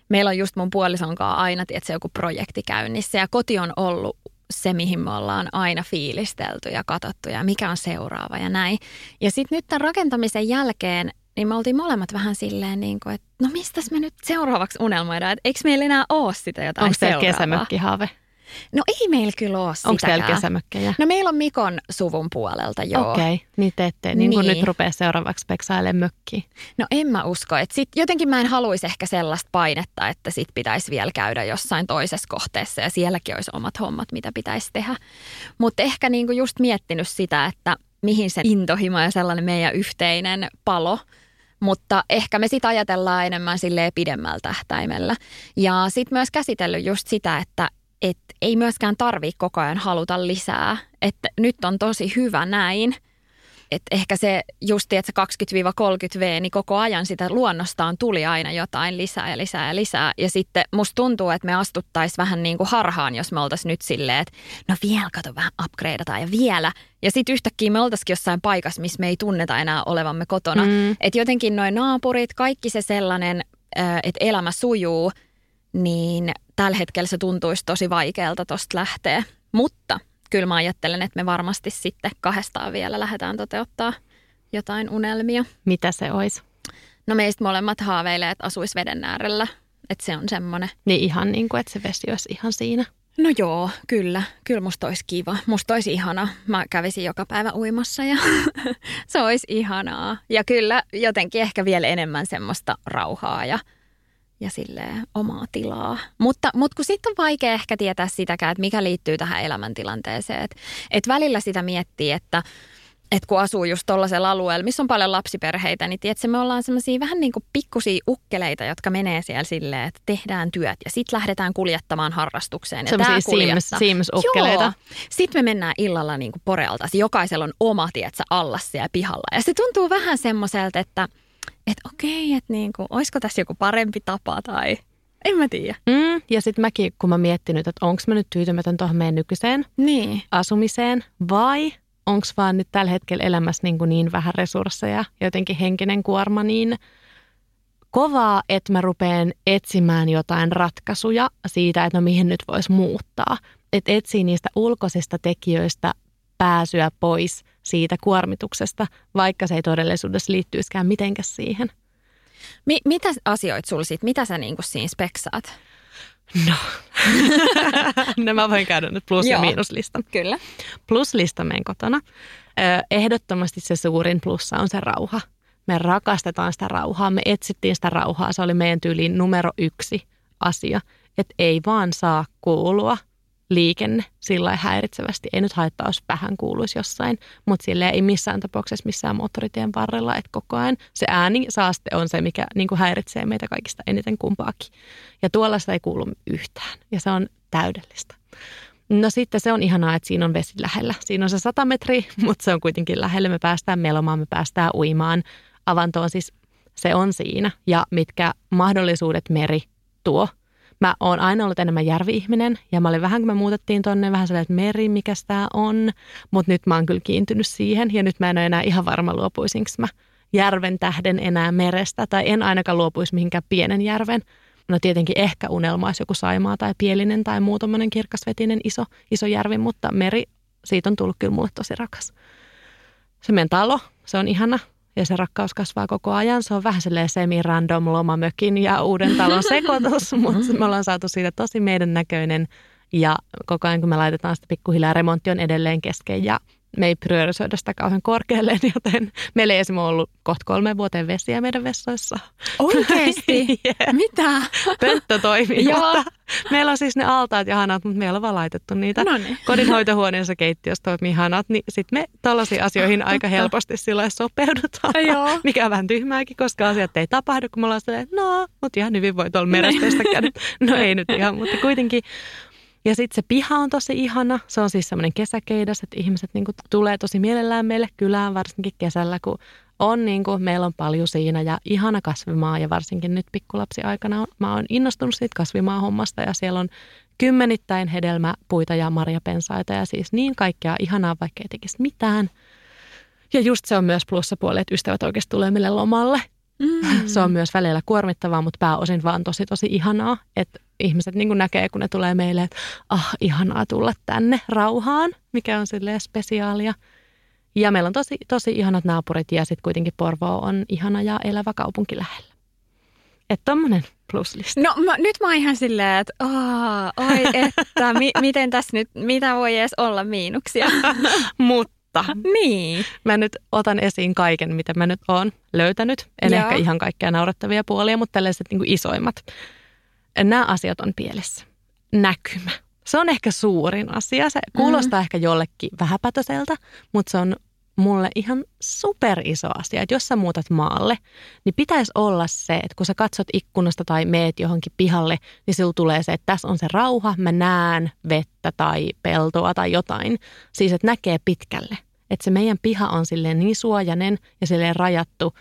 meillä on just mun puolison kanssa aina tietysti, joku projekti käynnissä ja koti on ollut se, mihin me ollaan aina fiilistelty ja katsottu ja mikä on seuraava ja näin. Ja sitten nyt tämän rakentamisen jälkeen niin me oltiin molemmat vähän silleen, niin kuin, että no mistäs me nyt seuraavaksi unelmoidaan, että eikö meillä enää ole sitä jotain Onko seuraavaa. Onko kesämökkihaave? No ei meillä kyllä ole Onko teillä kesämökkejä? No meillä on Mikon suvun puolelta, joo. Okei, okay. niin te ette, niin, niin. nyt rupeaa seuraavaksi peksailemaan mökkiä. No en mä usko, että sit jotenkin mä en haluaisi ehkä sellaista painetta, että sit pitäisi vielä käydä jossain toisessa kohteessa ja sielläkin olisi omat hommat, mitä pitäisi tehdä. Mutta ehkä niinku just miettinyt sitä, että mihin se intohimo ja sellainen meidän yhteinen palo – mutta ehkä me sitä ajatellaan enemmän silleen pidemmällä tähtäimellä. Ja sitten myös käsitellyt just sitä, että et ei myöskään tarvitse koko ajan haluta lisää. Että nyt on tosi hyvä näin – että ehkä se just, että se 20-30 V, niin koko ajan sitä luonnostaan tuli aina jotain lisää ja lisää ja lisää. Ja sitten musta tuntuu, että me astuttaisiin vähän niin kuin harhaan, jos me oltaisiin nyt silleen, että no vielä kato vähän upgradeataan ja vielä. Ja sitten yhtäkkiä me oltaisiin jossain paikassa, missä me ei tunneta enää olevamme kotona. Mm. Että jotenkin noin naapurit, kaikki se sellainen, että elämä sujuu, niin tällä hetkellä se tuntuisi tosi vaikealta tuosta lähteä. Mutta kyllä mä ajattelen, että me varmasti sitten kahdestaan vielä lähdetään toteuttaa jotain unelmia. Mitä se olisi? No meistä molemmat haaveilee, että asuisi veden äärellä. Että se on semmoinen. Niin ihan niin kuin, että se vesi olisi ihan siinä. No joo, kyllä. Kyllä musta olisi kiva. Musta olisi ihana. Mä kävisin joka päivä uimassa ja se olisi ihanaa. Ja kyllä jotenkin ehkä vielä enemmän semmoista rauhaa ja ja sille omaa tilaa. Mutta, mutta kun sitten on vaikea ehkä tietää sitäkään, että mikä liittyy tähän elämäntilanteeseen. Että et välillä sitä miettii, että että kun asuu just tuollaisella alueella, missä on paljon lapsiperheitä, niin tiedätkö, me ollaan semmoisia vähän niin kuin pikkusia ukkeleita, jotka menee siellä silleen, että tehdään työt ja sitten lähdetään kuljettamaan harrastukseen. Semmoisia Sims-ukkeleita. Sitten me mennään illalla niin kuin porealta. Jokaisella on oma, tiedätkö, allas siellä pihalla. Ja se tuntuu vähän semmoiselta, että – että okei, että niinku, olisiko tässä joku parempi tapa tai en mä tiedä. Mm, ja sitten mäkin, kun mä miettinyt, että onko mä nyt tyytymätön tuohon meidän nykyiseen niin. asumiseen vai onko vaan nyt tällä hetkellä elämässä niin, kuin niin vähän resursseja ja jotenkin henkinen kuorma niin kovaa, että mä rupean etsimään jotain ratkaisuja siitä, että no mihin nyt voisi muuttaa. Että etsii niistä ulkoisista tekijöistä pääsyä pois siitä kuormituksesta, vaikka se ei todellisuudessa liittyisikään mitenkään siihen. Mi- mitä asioita sulla sit, mitä sä niinku siinä speksaat? No, no mä voin käydä nyt plus- ja miinuslistan. Kyllä. Pluslista meidän kotona. Ehdottomasti se suurin plussa on se rauha. Me rakastetaan sitä rauhaa, me etsittiin sitä rauhaa. Se oli meidän tyyliin numero yksi asia, että ei vaan saa kuulua – liikenne sillä häiritsevästi. Ei nyt haittaa, jos vähän kuuluisi jossain, mutta sille ei missään tapauksessa missään moottoritien varrella, että koko ajan se ääni saaste on se, mikä niin kuin häiritsee meitä kaikista eniten kumpaakin. Ja tuolla sitä ei kuulu yhtään ja se on täydellistä. No sitten se on ihanaa, että siinä on vesi lähellä. Siinä on se 100 metriä, mutta se on kuitenkin lähellä. Me päästään melomaan, me päästään uimaan. Avanto on siis, se on siinä. Ja mitkä mahdollisuudet meri tuo – Mä oon aina ollut enemmän järvi-ihminen ja mä olin vähän, kun me muutettiin tonne, vähän sellainen, että meri, mikä tämä on. Mutta nyt mä oon kyllä kiintynyt siihen ja nyt mä en ole enää ihan varma luopuisinko mä järven tähden enää merestä tai en ainakaan luopuisi mihinkään pienen järven. No tietenkin ehkä unelmaisi joku Saimaa tai Pielinen tai muu tommonen kirkasvetinen iso, iso järvi, mutta meri, siitä on tullut kyllä mulle tosi rakas. Se meidän talo, se on ihana ja se rakkaus kasvaa koko ajan. Se on vähän sellainen semi-random lomamökin ja uuden talon sekoitus, mutta me ollaan saatu siitä tosi meidän näköinen. Ja koko ajan kun me laitetaan sitä pikkuhiljaa, remontti on edelleen kesken. Ja me ei priorisoida sitä kauhean korkealle, joten meillä ei esimerkiksi ollut kohta kolme vuoteen vesiä meidän vessoissa. Oikeesti? yeah. Mitä? Pönttö toimii, mutta meillä on siis ne altaat ja hanat, mutta meillä on vaan laitettu niitä. Noniin. Kodinhoitohuoneessa keittiössä toimii hanat, niin sitten me tällaisiin asioihin Ah, aika totta. helposti sillä sopeudutaan. Joo. Mikä on vähän tyhmääkin, koska asiat ei tapahdu, kun me ollaan silleen, no, mutta ihan hyvin voi tuolla merestä käydä. No ei nyt ihan, mutta kuitenkin. Ja sitten se piha on tosi ihana. Se on siis semmoinen kesäkeidas, että ihmiset niinku tulee tosi mielellään meille kylään, varsinkin kesällä, kun on niinku, meillä on paljon siinä ja ihana kasvimaa ja varsinkin nyt pikkulapsi aikana on, mä oon innostunut siitä kasvimaa hommasta ja siellä on kymmenittäin hedelmäpuita ja marjapensaita ja siis niin kaikkea ihanaa, vaikka ei tekisi mitään. Ja just se on myös plussapuoli, että ystävät oikeasti tulee meille lomalle. Mm. Se on myös välillä kuormittavaa, mutta pääosin vaan tosi tosi ihanaa, että ihmiset niin näkee, kun ne tulee meille, että ah, ihanaa tulla tänne rauhaan, mikä on silleen spesiaalia. Ja meillä on tosi, tosi ihanat naapurit ja sitten kuitenkin Porvoo on ihana ja elävä kaupunki lähellä. Että tommonen pluslista. No mä, nyt mä oon ihan silleen, että oi että, mi, miten tässä nyt, mitä voi edes olla miinuksia? Mutta niin. mä nyt otan esiin kaiken, mitä mä nyt oon löytänyt. En Joo. ehkä ihan kaikkia naurettavia puolia, mutta tällaiset niin isoimmat. Nämä asiat on pielessä. Näkymä. Se on ehkä suurin asia. Se kuulostaa mm. ehkä jollekin vähäpätöseltä, mutta se on mulle ihan super iso asia, että jos sä muutat maalle, niin pitäisi olla se, että kun sä katsot ikkunasta tai meet johonkin pihalle, niin sillä tulee se, että tässä on se rauha, mä näen vettä tai peltoa tai jotain. Siis, että näkee pitkälle. Että se meidän piha on silleen niin suojainen ja silleen rajattu,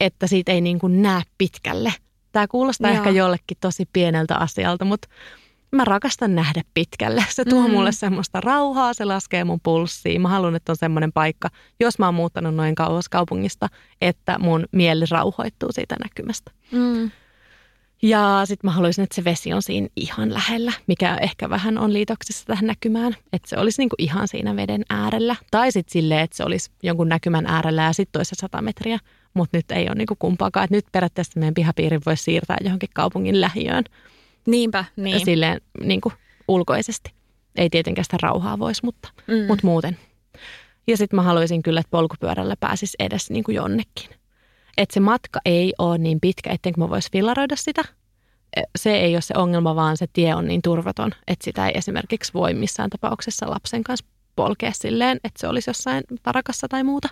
että siitä ei niin kuin näe pitkälle. Tämä kuulostaa Joo. ehkä jollekin tosi pieneltä asialta, mutta mä rakastan nähdä pitkälle. Se tuo Mm. mulle semmoista rauhaa, se laskee mun pulssiin. Mä haluan, että on semmoinen paikka, jos mä oon muuttanut noin kauas kaupungista, että mun mieli rauhoittuu siitä näkymästä. Mm. Ja sitten mä haluaisin, että se vesi on siinä ihan lähellä, mikä ehkä vähän on liitoksissa tähän näkymään. Että se olisi niinku ihan siinä veden äärellä. Tai sitten silleen, että se olisi jonkun näkymän äärellä ja sitten toisen sata metriä. Mutta nyt ei ole niinku kumpaakaan. Et nyt periaatteessa meidän pihapiirin voisi siirtää johonkin kaupungin lähiöön Niinpä, niin. niin. silleen niinku ulkoisesti. Ei tietenkään sitä rauhaa voisi, mutta, Mm. mutta muuten. Ja sitten mä haluaisin kyllä, että polkupyörällä pääsisi edes niinku jonnekin. Että se matka ei ole niin pitkä, ettenkö mä voisi fillaroida sitä. E, Se ei ole se ongelma, vaan se tie on niin turvaton, että sitä ei esimerkiksi voi missään tapauksessa lapsen kanssa polkea silleen, että se olisi jossain parakassa tai muuta.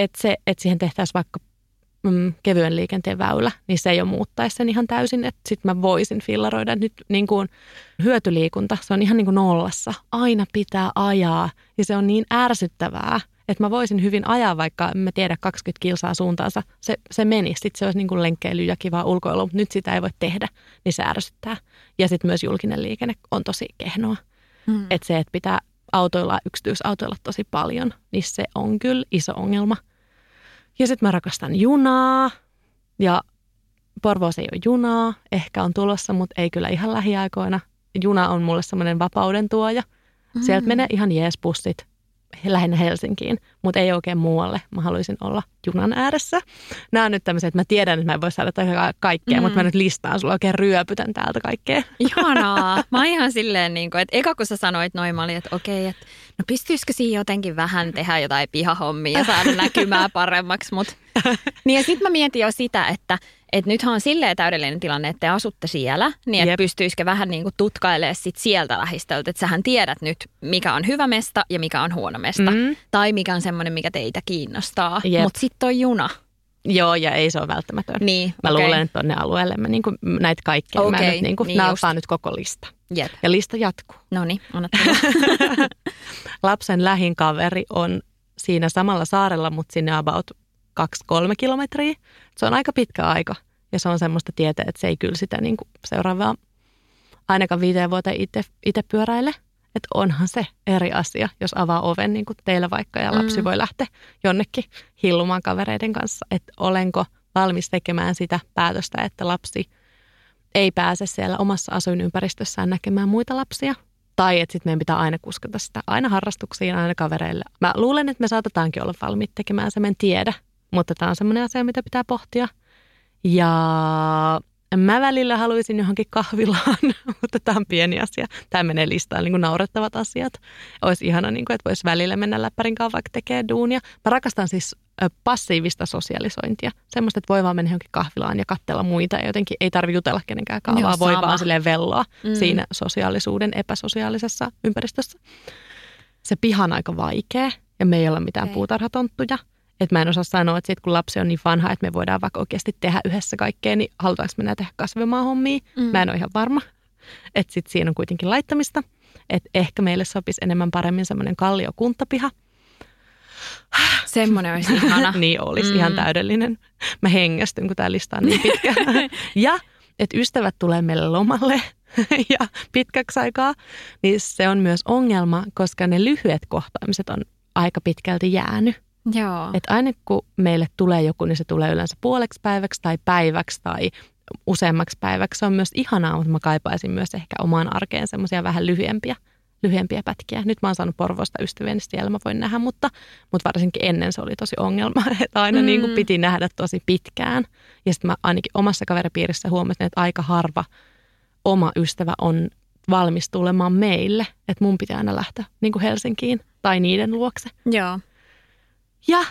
Että se, että siihen tehtäisiin vaikka mm, kevyen liikenteen väylä, niin se jo muuttaisi sen ihan täysin, että sitten mä voisin fillaroida nyt niin kuin hyötyliikunta, se on ihan niin kuin nollassa. Aina pitää ajaa ja se on niin ärsyttävää, että mä voisin hyvin ajaa vaikka, en mä tiedä, 20 kilsaa suuntaansa. Se, se menisi, sitten se olisi niin kuin lenkkeily ja kivaa ulkoilu, mutta nyt sitä ei voi tehdä, niin se ärsyttää. Ja sitten myös julkinen liikenne on tosi kehnoa. Mm. Että se, että pitää autoilla, yksityisautoilla tosi paljon, niin se on kyllä iso ongelma. Ja sitten mä rakastan junaa ja Porvoossa ei ole junaa, ehkä on tulossa, mutta ei kyllä ihan lähiaikoina. Juna on mulle semmoinen vapauden tuoja. Mm. Sieltä menee ihan jees bussit lähinnä Helsinkiin, mutta ei oikein muualle. Mä haluaisin olla junan ääressä. Nämä on nyt tämmöiset, että mä tiedän, että mä en voi saada kaikkea, Mm. mutta mä nyt listaan sulla oikein ryöpytän täältä kaikkea. Ihanaa. Mä oon ihan silleen, niin kuin, että eka kun sä sanoit noin, mä olin, että okei, että no pystyisikö siinä jotenkin vähän tehdä jotain pihahommia ja saada näkymää paremmaksi. Mut. Niin ja sitten mä mietin jo sitä, että et nythän on silleen täydellinen tilanne, että te asutte siellä, niin että pystyisikö vähän niin kuin tutkailemaan sit sieltä lähistöltä, että sähän tiedät nyt, mikä on hyvä mesta ja mikä on huono mesta. Mm. Tai mikä on semmoinen, mikä teitä kiinnostaa. Mutta sitten toi juna. Joo, ja ei se ole välttämätön. Niin, Mä okei. luulen, että tonne alueelle mä niinku, näitä kaikkea. Mä Okei, nyt niinku, niin just. alkaa nyt koko lista. Jep. Ja lista jatkuu. No niin, anna. Lapsen lähin kaveri on siinä samalla saarella, mutta sinne about 2-3 kilometriä. Se on aika pitkä aika. Ja se on semmoista tietä, että se ei kyllä sitä niinku seuraavaa ainakaan viiteen vuoteen itse, pyöräile. Että onhan se eri asia, jos avaa oven niin kuin teillä vaikka ja lapsi mm. voi lähteä jonnekin hillumaan kavereiden kanssa. Että olenko valmis tekemään sitä päätöstä, että lapsi ei pääse siellä omassa asuinympäristössään näkemään muita lapsia. Tai että sitten meidän pitää aina kuskata sitä aina harrastuksiin, aina kavereille. Mä luulen, että me saatetaankin olla valmiit tekemään se, mä en tiedä. Mutta tämä on semmoinen asia, mitä pitää pohtia. Ja mä välillä haluaisin johonkin kahvilaan, mutta tämä on pieni asia. Tämä menee listaan niin kuin naurettavat asiat. Olisi ihana, niin kuin, että voisi välillä mennä läppärin kanssa vaikka tekee duunia. Mä rakastan siis passiivista sosialisointia. Semmoista, että voi vaan mennä johonkin kahvilaan ja katsella muita ja jotenkin ei tarvitse jutella kenenkään kanssa, vaan voi vaan silleen velloa mm. siinä sosiaalisuuden epäsosiaalisessa ympäristössä. Se piha on aika vaikea ja me ei olla mitään ei. puutarhatonttuja. Että mä en osaa sanoa, että sit kun lapsi on niin vanha, että me voidaan vaikka oikeasti tehdä yhdessä kaikkea, niin halutaanko me tehdä kasvimaa hommia? Mm. Mä en ole ihan varma. Että sitten siinä on kuitenkin laittamista. Että ehkä meille sopisi enemmän paremmin semmoinen kallio kuntapiha. Semmoinen olisi ihana. niin olisi mm. ihan täydellinen. Mä hengästyn, kun tämä lista on niin pitkä. ja että ystävät tulee meille lomalle ja pitkäksi aikaa, niin se on myös ongelma, koska ne lyhyet kohtaamiset on aika pitkälti jäänyt. Joo. Et aina kun meille tulee joku, niin se tulee yleensä puoleksi päiväksi tai päiväksi tai useammaksi päiväksi. Se on myös ihanaa, mutta mä kaipaisin myös ehkä omaan arkeen semmoisia vähän lyhyempiä, lyhyempiä pätkiä. Nyt mä oon saanut Porvosta ystäviä, niin siellä mä voin nähdä, mutta, mutta varsinkin ennen se oli tosi ongelma, että aina mm. niin kuin piti nähdä tosi pitkään. Ja sitten mä ainakin omassa kaveripiirissä huomasin, että aika harva oma ystävä on valmis tulemaan meille, että mun pitää aina lähteä niin kuin Helsinkiin tai niiden luokse. Joo. Ja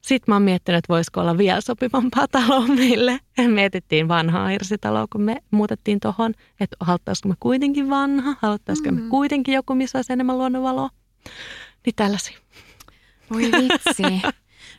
sitten mä oon miettinyt, että voisiko olla vielä sopivampaa taloa meille. Mietittiin vanhaa hirsitaloa, kun me muutettiin tuohon, että haluttaisiko me kuitenkin vanha, haluttaisiko mm. me kuitenkin joku, missä olisi enemmän luonnonvaloa. Niin tällaisia. Voi vitsi.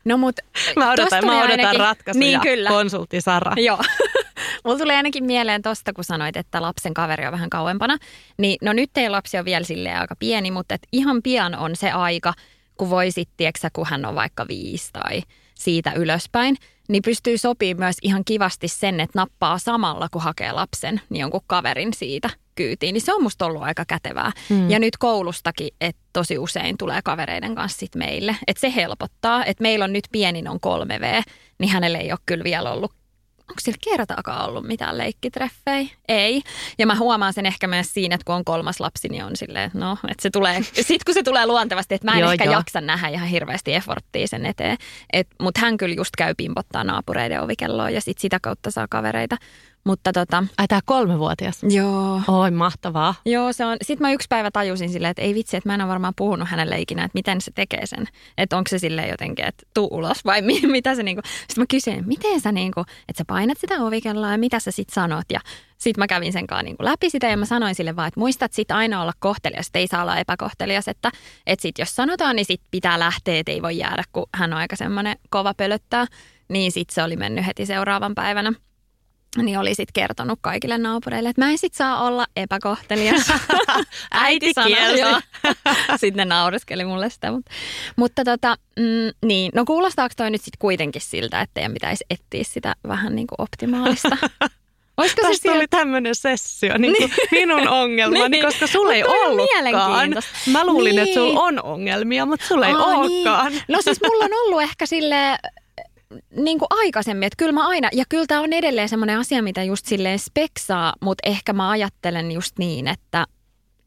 No mut Mä odotan, mä odotan ainakin... ratkaisuja, niin, kyllä. konsultti Sara. Joo. Mulla tuli ainakin mieleen tosta, kun sanoit, että lapsen kaveri on vähän kauempana. Niin, no nyt ei lapsi ole vielä silleen aika pieni, mutta et ihan pian on se aika, kun voisit, tiedätkö, kun hän on vaikka viisi tai siitä ylöspäin, niin pystyy sopimaan myös ihan kivasti sen, että nappaa samalla, kun hakee lapsen, niin jonkun kaverin siitä kyytiin. Niin se on musta ollut aika kätevää. Mm. Ja nyt koulustakin, että tosi usein tulee kavereiden kanssa sit meille. Että se helpottaa, että meillä on nyt pienin on 3V, niin hänelle ei ole kyllä vielä ollut onko sillä kertaakaan ollut mitään leikkitreffejä? Ei. Ja mä huomaan sen ehkä myös siinä, että kun on kolmas lapsi, niin on silleen, no, että se tulee, sit kun se tulee luontevasti, että mä en joo, ehkä joo. jaksa nähdä ihan hirveästi efforttia sen eteen. Mutta hän kyllä just käy pimpottaa naapureiden ovikelloa ja sit sitä kautta saa kavereita. Mutta tota... Ai tää kolmevuotias? Joo. Oi, mahtavaa. Joo, se on. Sitten mä yksi päivä tajusin silleen, että ei vitsi, että mä en ole varmaan puhunut hänelle ikinä, että miten se tekee sen. Että onko se silleen jotenkin, että tuu ulos vai mi- mitä se niinku. Sitten mä kysyin, miten sä niinku, että sä painat sitä ovikelloa ja mitä sä sit sanot. Ja sitten mä kävin sen kanssa niinku läpi sitä ja mä sanoin sille vaan, että muistat sit aina olla kohtelias, että ei saa olla epäkohtelias. Että, että sit jos sanotaan, niin sit pitää lähteä, että ei voi jäädä, kun hän on aika semmoinen kova pölöttää. Niin sit se oli mennyt heti seuraavan päivänä niin oli sitten kertonut kaikille naapureille, että mä en sit saa olla epäkohtelias. Äiti kielsi. sitten ne nauriskeli mulle sitä. Mutta, mutta tota, mm, niin, no kuulostaako toi nyt sitten kuitenkin siltä, että teidän pitäisi etsiä sitä vähän niin kuin optimaalista? Olisiko Tästä se siellä... oli tämmöinen sessio, niin kuin niin. minun ongelmani, niin. koska sulla ei ollutkaan. Mä luulin, niin. että sulla on ongelmia, mutta sulla ei Aa, olekaan. Niin. No siis mulla on ollut ehkä sille niin kuin aikaisemmin, että kyllä mä aina, ja kyllä tämä on edelleen semmoinen asia, mitä just silleen speksaa, mutta ehkä mä ajattelen just niin, että,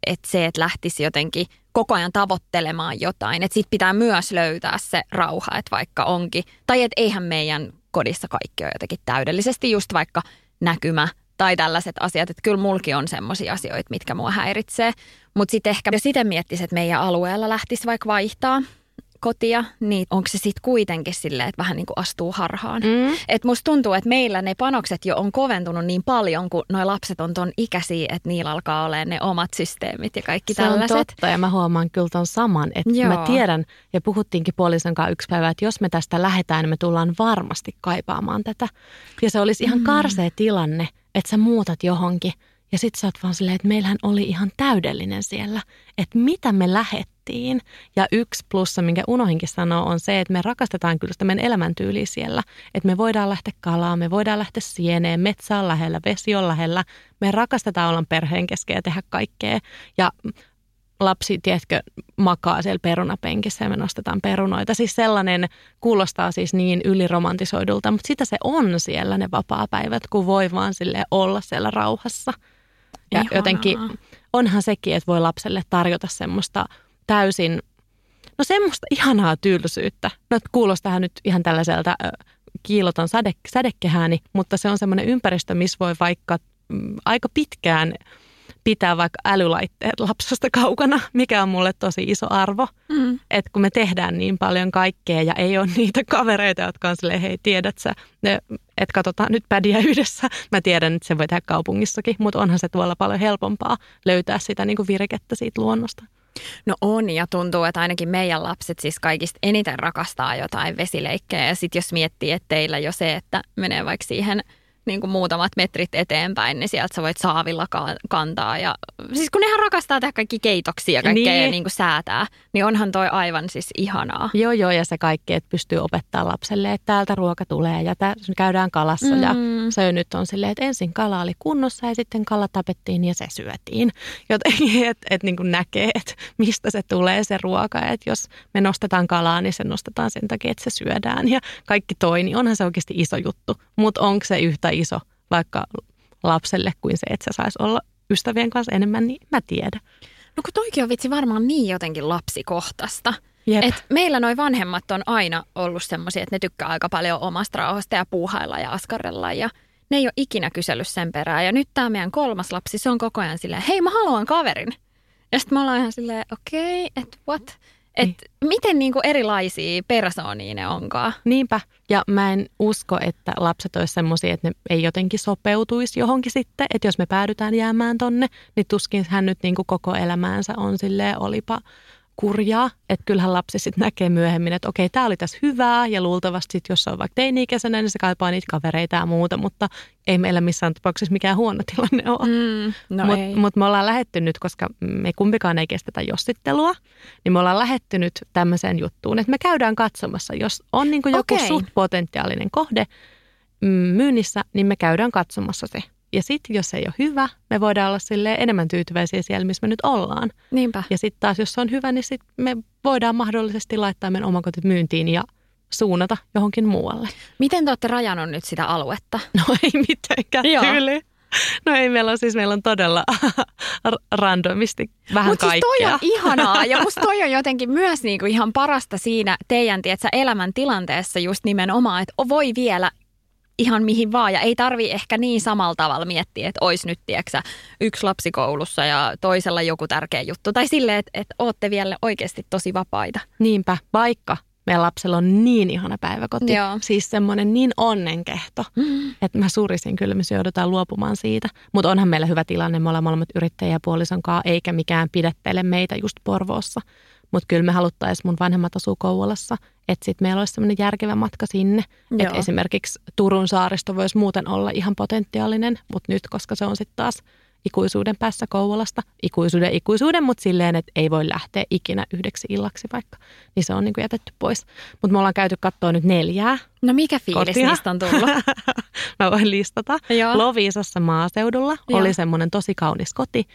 että se, että lähtisi jotenkin koko ajan tavoittelemaan jotain, että sit pitää myös löytää se rauha, että vaikka onkin, tai että eihän meidän kodissa kaikki ole jotenkin täydellisesti just vaikka näkymä tai tällaiset asiat, että kyllä mulki on semmoisia asioita, mitkä mua häiritsee. Mutta sitten ehkä siten miettisi, että meidän alueella lähtisi vaikka vaihtaa kotia, niin onko se sitten kuitenkin silleen, että vähän niin kuin astuu harhaan. Mm. Et musta tuntuu, että meillä ne panokset jo on koventunut niin paljon, kun noi lapset on ton ikäisiä, että niillä alkaa olla ne omat systeemit ja kaikki se tällaiset. Se on totta ja mä huomaan kyllä ton saman, että Joo. mä tiedän ja puhuttiinkin puolison kanssa yksi päivä, että jos me tästä lähdetään, niin me tullaan varmasti kaipaamaan tätä. Ja se olisi ihan mm. karsea tilanne, että sä muutat johonkin ja sit sä oot vaan silleen, että meillähän oli ihan täydellinen siellä, että mitä me lähettiin. Ja yksi plussa, minkä unohinkin sanoo, on se, että me rakastetaan kyllä sitä meidän elämäntyyliä siellä. Että me voidaan lähteä kalaan, me voidaan lähteä sieneen, metsä on lähellä, vesi on lähellä. Me rakastetaan olla perheen kesken ja tehdä kaikkea. Ja lapsi, tiedätkö, makaa siellä perunapenkissä ja me nostetaan perunoita. Siis sellainen kuulostaa siis niin yliromantisoidulta, mutta sitä se on siellä ne vapaa-päivät, kun voi vaan sille olla siellä rauhassa. Ja Ihanaa. jotenkin onhan sekin, että voi lapselle tarjota semmoista täysin, no semmoista ihanaa tylsyyttä. No kuulostaa nyt ihan tällaiselta kiiloton säde, sädekehääni, mutta se on semmoinen ympäristö, missä voi vaikka mm, aika pitkään pitää vaikka älylaitteet lapsesta kaukana, mikä on mulle tosi iso arvo. Mm. Että kun me tehdään niin paljon kaikkea ja ei ole niitä kavereita, jotka on silleen, hei tiedät sä, että katsotaan nyt pädiä yhdessä. Mä tiedän, että se voi tehdä kaupungissakin, mutta onhan se tuolla paljon helpompaa löytää sitä niin kuin virkettä siitä luonnosta. No on ja tuntuu, että ainakin meidän lapset siis kaikista eniten rakastaa jotain vesileikkejä. Ja sitten jos miettii, että teillä jo se, että menee vaikka siihen – niin kuin muutamat metrit eteenpäin, niin sieltä sä voit saavilla kantaa. Ja, siis kun nehän rakastaa tehdä kaikki keitoksia ja kaikkea niin. niin kuin säätää, niin onhan toi aivan siis ihanaa. Joo, joo, ja se kaikki, että pystyy opettaa lapselle, että täältä ruoka tulee ja tää, käydään kalassa. Mm. Ja se nyt on silleen, että ensin kala oli kunnossa ja sitten kala tapettiin ja se syötiin. Jotenkin, että et, niin kuin näkee, että mistä se tulee se ruoka. Että jos me nostetaan kalaa, niin se nostetaan sen takia, että se syödään. Ja kaikki toi, niin onhan se oikeasti iso juttu. Mutta onko se yhtä iso vaikka lapselle kuin se, että se saisi olla ystävien kanssa enemmän, niin mä tiedän. No kun toikin on vitsi varmaan niin jotenkin lapsikohtaista. Et meillä noi vanhemmat on aina ollut semmoisia, että ne tykkää aika paljon omasta rauhasta ja puuhailla ja askarrella ja ne ei ole ikinä kysellyt sen perään. Ja nyt tämä meidän kolmas lapsi, se on koko ajan silleen, hei mä haluan kaverin. Ja sitten me ollaan ihan silleen, okei, okay, että what? Et niin. miten niinku erilaisia persoonia ne onkaan? Niinpä. Ja mä en usko, että lapset olisi semmoisia, että ne ei jotenkin sopeutuisi johonkin sitten. Että jos me päädytään jäämään tonne, niin tuskin hän nyt niinku koko elämäänsä on silleen olipa kurjaa, että kyllähän lapsi sitten näkee myöhemmin, että okei, tämä oli tässä hyvää ja luultavasti sitten, jos on vaikka teini-ikäisenä, niin se kaipaa niitä kavereita ja muuta, mutta ei meillä missään tapauksessa mikään huono tilanne ole. Mm, no mutta mut me ollaan lähetty nyt, koska me kumpikaan ei kestetä jossittelua, niin me ollaan lähetty nyt tämmöiseen juttuun, että me käydään katsomassa, jos on niin joku okay. suht potentiaalinen kohde mm, myynnissä, niin me käydään katsomassa se. Ja sitten jos ei ole hyvä, me voidaan olla sille enemmän tyytyväisiä siellä, missä me nyt ollaan. Niinpä. Ja sitten taas, jos se on hyvä, niin sit me voidaan mahdollisesti laittaa meidän omakotit myyntiin ja suunnata johonkin muualle. Miten te olette rajannut nyt sitä aluetta? No ei mitenkään Joo. tyyli. No ei, meillä on siis meillä on todella randomisti vähän Mut kaikkea. Mutta siis toi on ihanaa ja musta toi on jotenkin myös niinku ihan parasta siinä teidän tietsä, elämäntilanteessa just nimenomaan, että voi vielä ihan mihin vaan. Ja ei tarvi ehkä niin samalla tavalla miettiä, että olisi nyt tieksä, yksi lapsi koulussa ja toisella joku tärkeä juttu. Tai silleen, että, että ootte vielä oikeasti tosi vapaita. Niinpä, vaikka meidän lapsella on niin ihana päiväkoti. Joo. Siis semmoinen niin onnenkehto, mm. että mä surisin kyllä, me joudutaan luopumaan siitä. Mutta onhan meillä hyvä tilanne, me ollaan molemmat yrittäjiä puolison eikä mikään pidettele meitä just Porvoossa. Mutta kyllä me haluttaisiin, mun vanhemmat asuu Kouvolassa, että sitten meillä olisi semmoinen järkevä matka sinne. Että esimerkiksi Turun saaristo voisi muuten olla ihan potentiaalinen, mutta nyt, koska se on sitten taas ikuisuuden päässä Kouvolasta, ikuisuuden ikuisuuden, mutta silleen, että ei voi lähteä ikinä yhdeksi illaksi vaikka, niin se on niin kuin jätetty pois. Mutta me ollaan käyty katsoa nyt neljää. No mikä fiilis kotia. niistä on tullut? Mä voin listata. Joo. Loviisassa maaseudulla Joo. oli semmoinen tosi kaunis koti,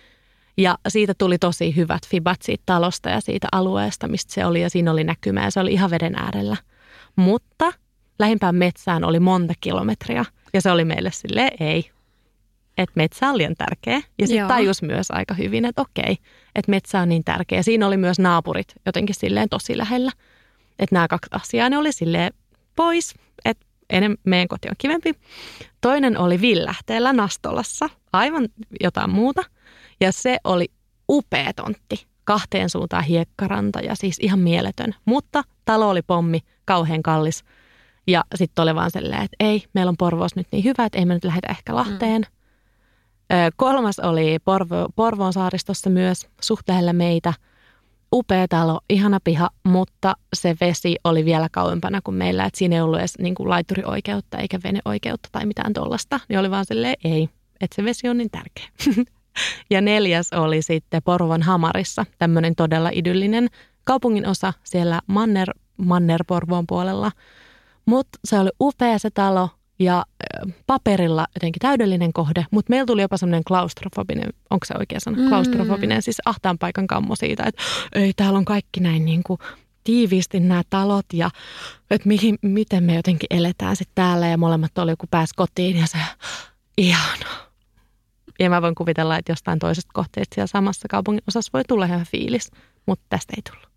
ja siitä tuli tosi hyvät fibat siitä talosta ja siitä alueesta, mistä se oli ja siinä oli näkymä ja se oli ihan veden äärellä. Mutta lähimpään metsään oli monta kilometriä ja se oli meille sille ei. Että metsä on liian tärkeä. Ja sitten tajus myös aika hyvin, että okei, että metsä on niin tärkeä. Siinä oli myös naapurit jotenkin silleen tosi lähellä. Että nämä kaksi asiaa, ne oli silleen pois, että enem, meidän koti on kivempi. Toinen oli Villähteellä Nastolassa, aivan jotain muuta. Ja se oli upea tontti. Kahteen suuntaan hiekkaranta ja siis ihan mieletön. Mutta talo oli pommi, kauhean kallis. Ja sitten oli vaan silleen, että ei, meillä on Porvoos nyt niin hyvä, että ei me nyt lähdetä ehkä Lahteen. Mm. kolmas oli Porvo, Porvoon saaristossa myös, suht lähellä meitä. Upea talo, ihana piha, mutta se vesi oli vielä kauempana kuin meillä. Että siinä ei ollut edes niin kuin laiturioikeutta eikä veneoikeutta tai mitään tuollaista. Niin oli vaan silleen, ei, että se vesi on niin tärkeä. Ja neljäs oli sitten Porvon Hamarissa, tämmöinen todella idyllinen kaupungin osa siellä Manner, Manner-Porvoon puolella. Mutta se oli upea se talo ja paperilla jotenkin täydellinen kohde, mutta meillä tuli jopa semmoinen klaustrofobinen, onko se oikea sana, mm. klaustrofobinen, siis ahtaan paikan kammo siitä, että ei täällä on kaikki näin niin kuin tiiviisti nämä talot ja että mihin, miten me jotenkin eletään sitten täällä ja molemmat oli joku pääs kotiin ja se ihana ja mä voin kuvitella, että jostain toisesta kohteesta siellä samassa kaupungin osassa voi tulla ihan fiilis, mutta tästä ei tullut.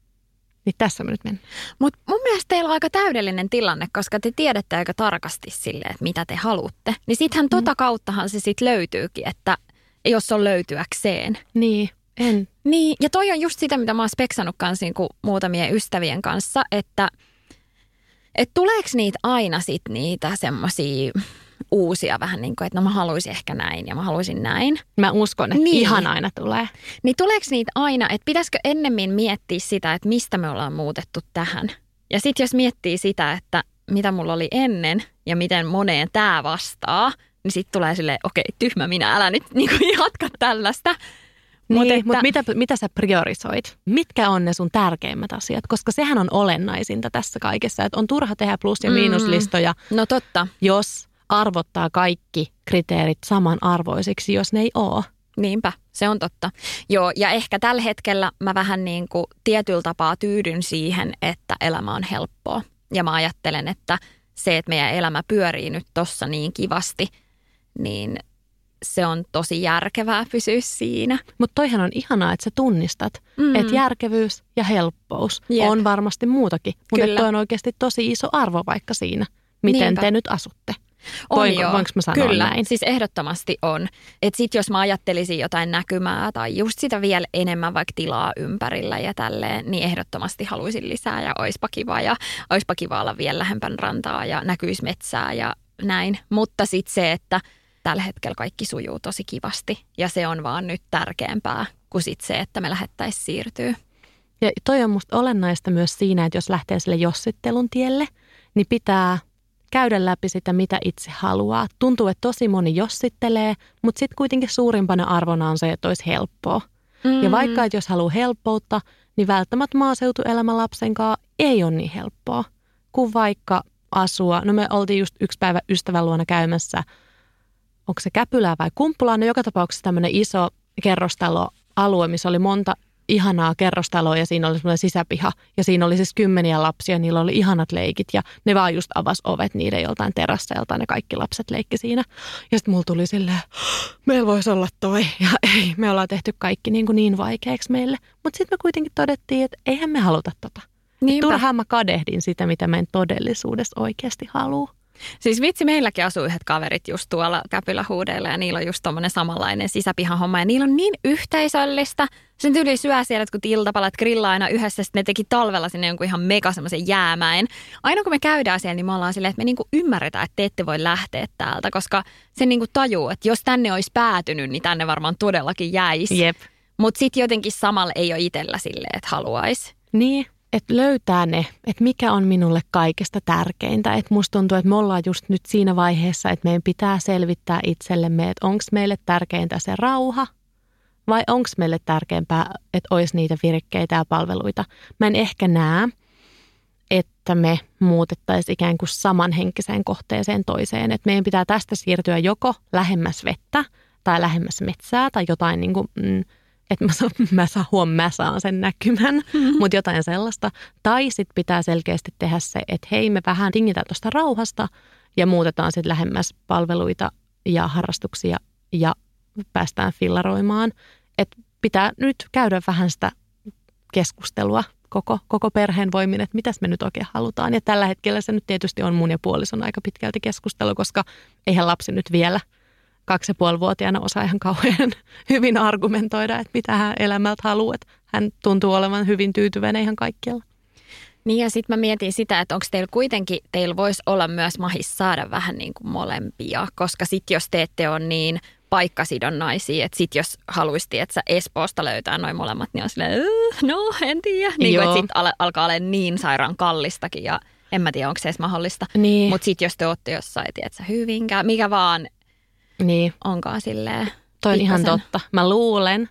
Niin tässä me nyt mennään. Mutta mun mielestä teillä on aika täydellinen tilanne, koska te tiedätte aika tarkasti sille, että mitä te haluatte. Niin sittenhän tota mm. kauttahan se sitten löytyykin, että jos on löytyäkseen. Niin, en. Niin, ja toi on just sitä, mitä mä oon speksannut kanssa niin muutamien ystävien kanssa, että et tuleeko niitä aina sit niitä semmoisia uusia vähän niin kuin, että no mä haluaisin ehkä näin ja mä haluaisin näin. Mä uskon, että niin. ihan aina tulee. Niin tuleeko niitä aina, että pitäisikö ennemmin miettiä sitä, että mistä me ollaan muutettu tähän? Ja sitten jos miettii sitä, että mitä mulla oli ennen ja miten moneen tämä vastaa, niin sitten tulee silleen, okei, okay, tyhmä minä, älä nyt niin kuin jatka tällaista. Niin, mutta että, mut mitä, mitä sä priorisoit? Mitkä on ne sun tärkeimmät asiat? Koska sehän on olennaisinta tässä kaikessa, että on turha tehdä plus- ja mm. miinuslistoja. Mm, no totta. Jos arvottaa kaikki kriteerit samanarvoisiksi, jos ne ei ole. Niinpä, se on totta. Joo, ja ehkä tällä hetkellä mä vähän niin kuin tietyllä tapaa tyydyn siihen, että elämä on helppoa. Ja mä ajattelen, että se, että meidän elämä pyörii nyt tossa niin kivasti, niin se on tosi järkevää pysyä siinä. Mutta toihan on ihanaa, että sä tunnistat, mm. että järkevyys ja helppous Jep. on varmasti muutakin. Mutta toi on oikeasti tosi iso arvo vaikka siinä, miten Niinpä. te nyt asutte. On Voinko, joo. voinko mä sanoa Kyllä, näin? siis ehdottomasti on. Että sit jos mä ajattelisin jotain näkymää tai just sitä vielä enemmän vaikka tilaa ympärillä ja tälleen, niin ehdottomasti haluaisin lisää ja oispa kiva ja oispa kiva olla vielä lähempän rantaa ja näkyisi metsää ja näin. Mutta sitten se, että tällä hetkellä kaikki sujuu tosi kivasti ja se on vaan nyt tärkeämpää kuin sit se, että me lähettäisiin siirtyä. Ja toi on musta olennaista myös siinä, että jos lähtee sille jossittelun tielle, niin pitää käydä läpi sitä, mitä itse haluaa. Tuntuu, että tosi moni jossittelee, mutta sitten kuitenkin suurimpana arvona on se, että olisi helppoa. Mm. Ja vaikka, että jos haluaa helppoutta, niin välttämättä maaseutuelämä lapsen kanssa ei ole niin helppoa kuin vaikka asua. No me oltiin just yksi päivä ystävän luona käymässä, onko se Käpylää vai Kumppulaa, no joka tapauksessa tämmöinen iso kerrostaloalue, missä oli monta ihanaa kerrostaloa ja siinä oli semmoinen sisäpiha. Ja siinä oli siis kymmeniä lapsia, niillä oli ihanat leikit ja ne vaan just avas ovet niiden joltain terasseilta ne kaikki lapset leikki siinä. Ja sitten mulla tuli silleen, meillä voisi olla toi ja ei, me ollaan tehty kaikki niin, kuin niin vaikeaksi meille. Mutta sitten me kuitenkin todettiin, että eihän me haluta tota. Turhaan mä kadehdin sitä, mitä meidän todellisuudessa oikeasti haluaa. Siis vitsi, meilläkin asuu yhdet kaverit just tuolla Käpylähuudeilla ja niillä on just tommonen samanlainen sisäpihahomma ja niillä on niin yhteisöllistä. Sen tyyli syö siellä kun iltapalat grillaa aina yhdessä, sitten ne teki talvella sinne jonkun ihan mega semmoisen jäämäen. Aina kun me käydään siellä, niin me ollaan silleen, että me niinku ymmärretään, että te ette voi lähteä täältä, koska se niinku tajuu, että jos tänne olisi päätynyt, niin tänne varmaan todellakin jäisi. Jep. Mutta sitten jotenkin samalla ei ole itsellä silleen, että haluaisi. Niin, että löytää ne, että mikä on minulle kaikesta tärkeintä. Että musta tuntuu, että me ollaan just nyt siinä vaiheessa, että meidän pitää selvittää itsellemme, että onko meille tärkeintä se rauha vai onko meille tärkeämpää, että olisi niitä virkkeitä ja palveluita. Mä en ehkä näe, että me muutettaisiin ikään kuin samanhenkiseen kohteeseen toiseen. Että meidän pitää tästä siirtyä joko lähemmäs vettä tai lähemmäs metsää tai jotain niin kuin, mm, että mä, saan, mä, saan, huom, mä saan sen näkymän, mm-hmm. mutta jotain sellaista. Tai sitten pitää selkeästi tehdä se, että hei me vähän tingitään tuosta rauhasta ja muutetaan sitten lähemmäs palveluita ja harrastuksia ja päästään fillaroimaan. Että pitää nyt käydä vähän sitä keskustelua koko, koko perheen voimin, että mitäs me nyt oikein halutaan. Ja tällä hetkellä se nyt tietysti on mun ja puolison aika pitkälti keskustelu, koska eihän lapsi nyt vielä – kaksi ja puolivuotiaana osaa ihan kauhean hyvin argumentoida, että mitä hän elämältä haluaa. hän tuntuu olevan hyvin tyytyväinen ihan kaikkialla. Niin ja sitten mä mietin sitä, että onko teillä kuitenkin, teillä voisi olla myös mahis saada vähän niin kuin molempia, koska sitten jos te ette ole niin paikkasidonnaisia, että sitten jos haluaisi, että sä Espoosta löytää noin molemmat, niin on silleen, no en tiedä. Niin kuin, että sitten al- alkaa olla niin sairaan kallistakin ja en mä tiedä, onko se edes mahdollista. Niin. Mutta sitten jos te olette jossain, tiedätkö, hyvinkään, mikä vaan, niin. onkaan silleen Toi on ihan totta. Mä luulen,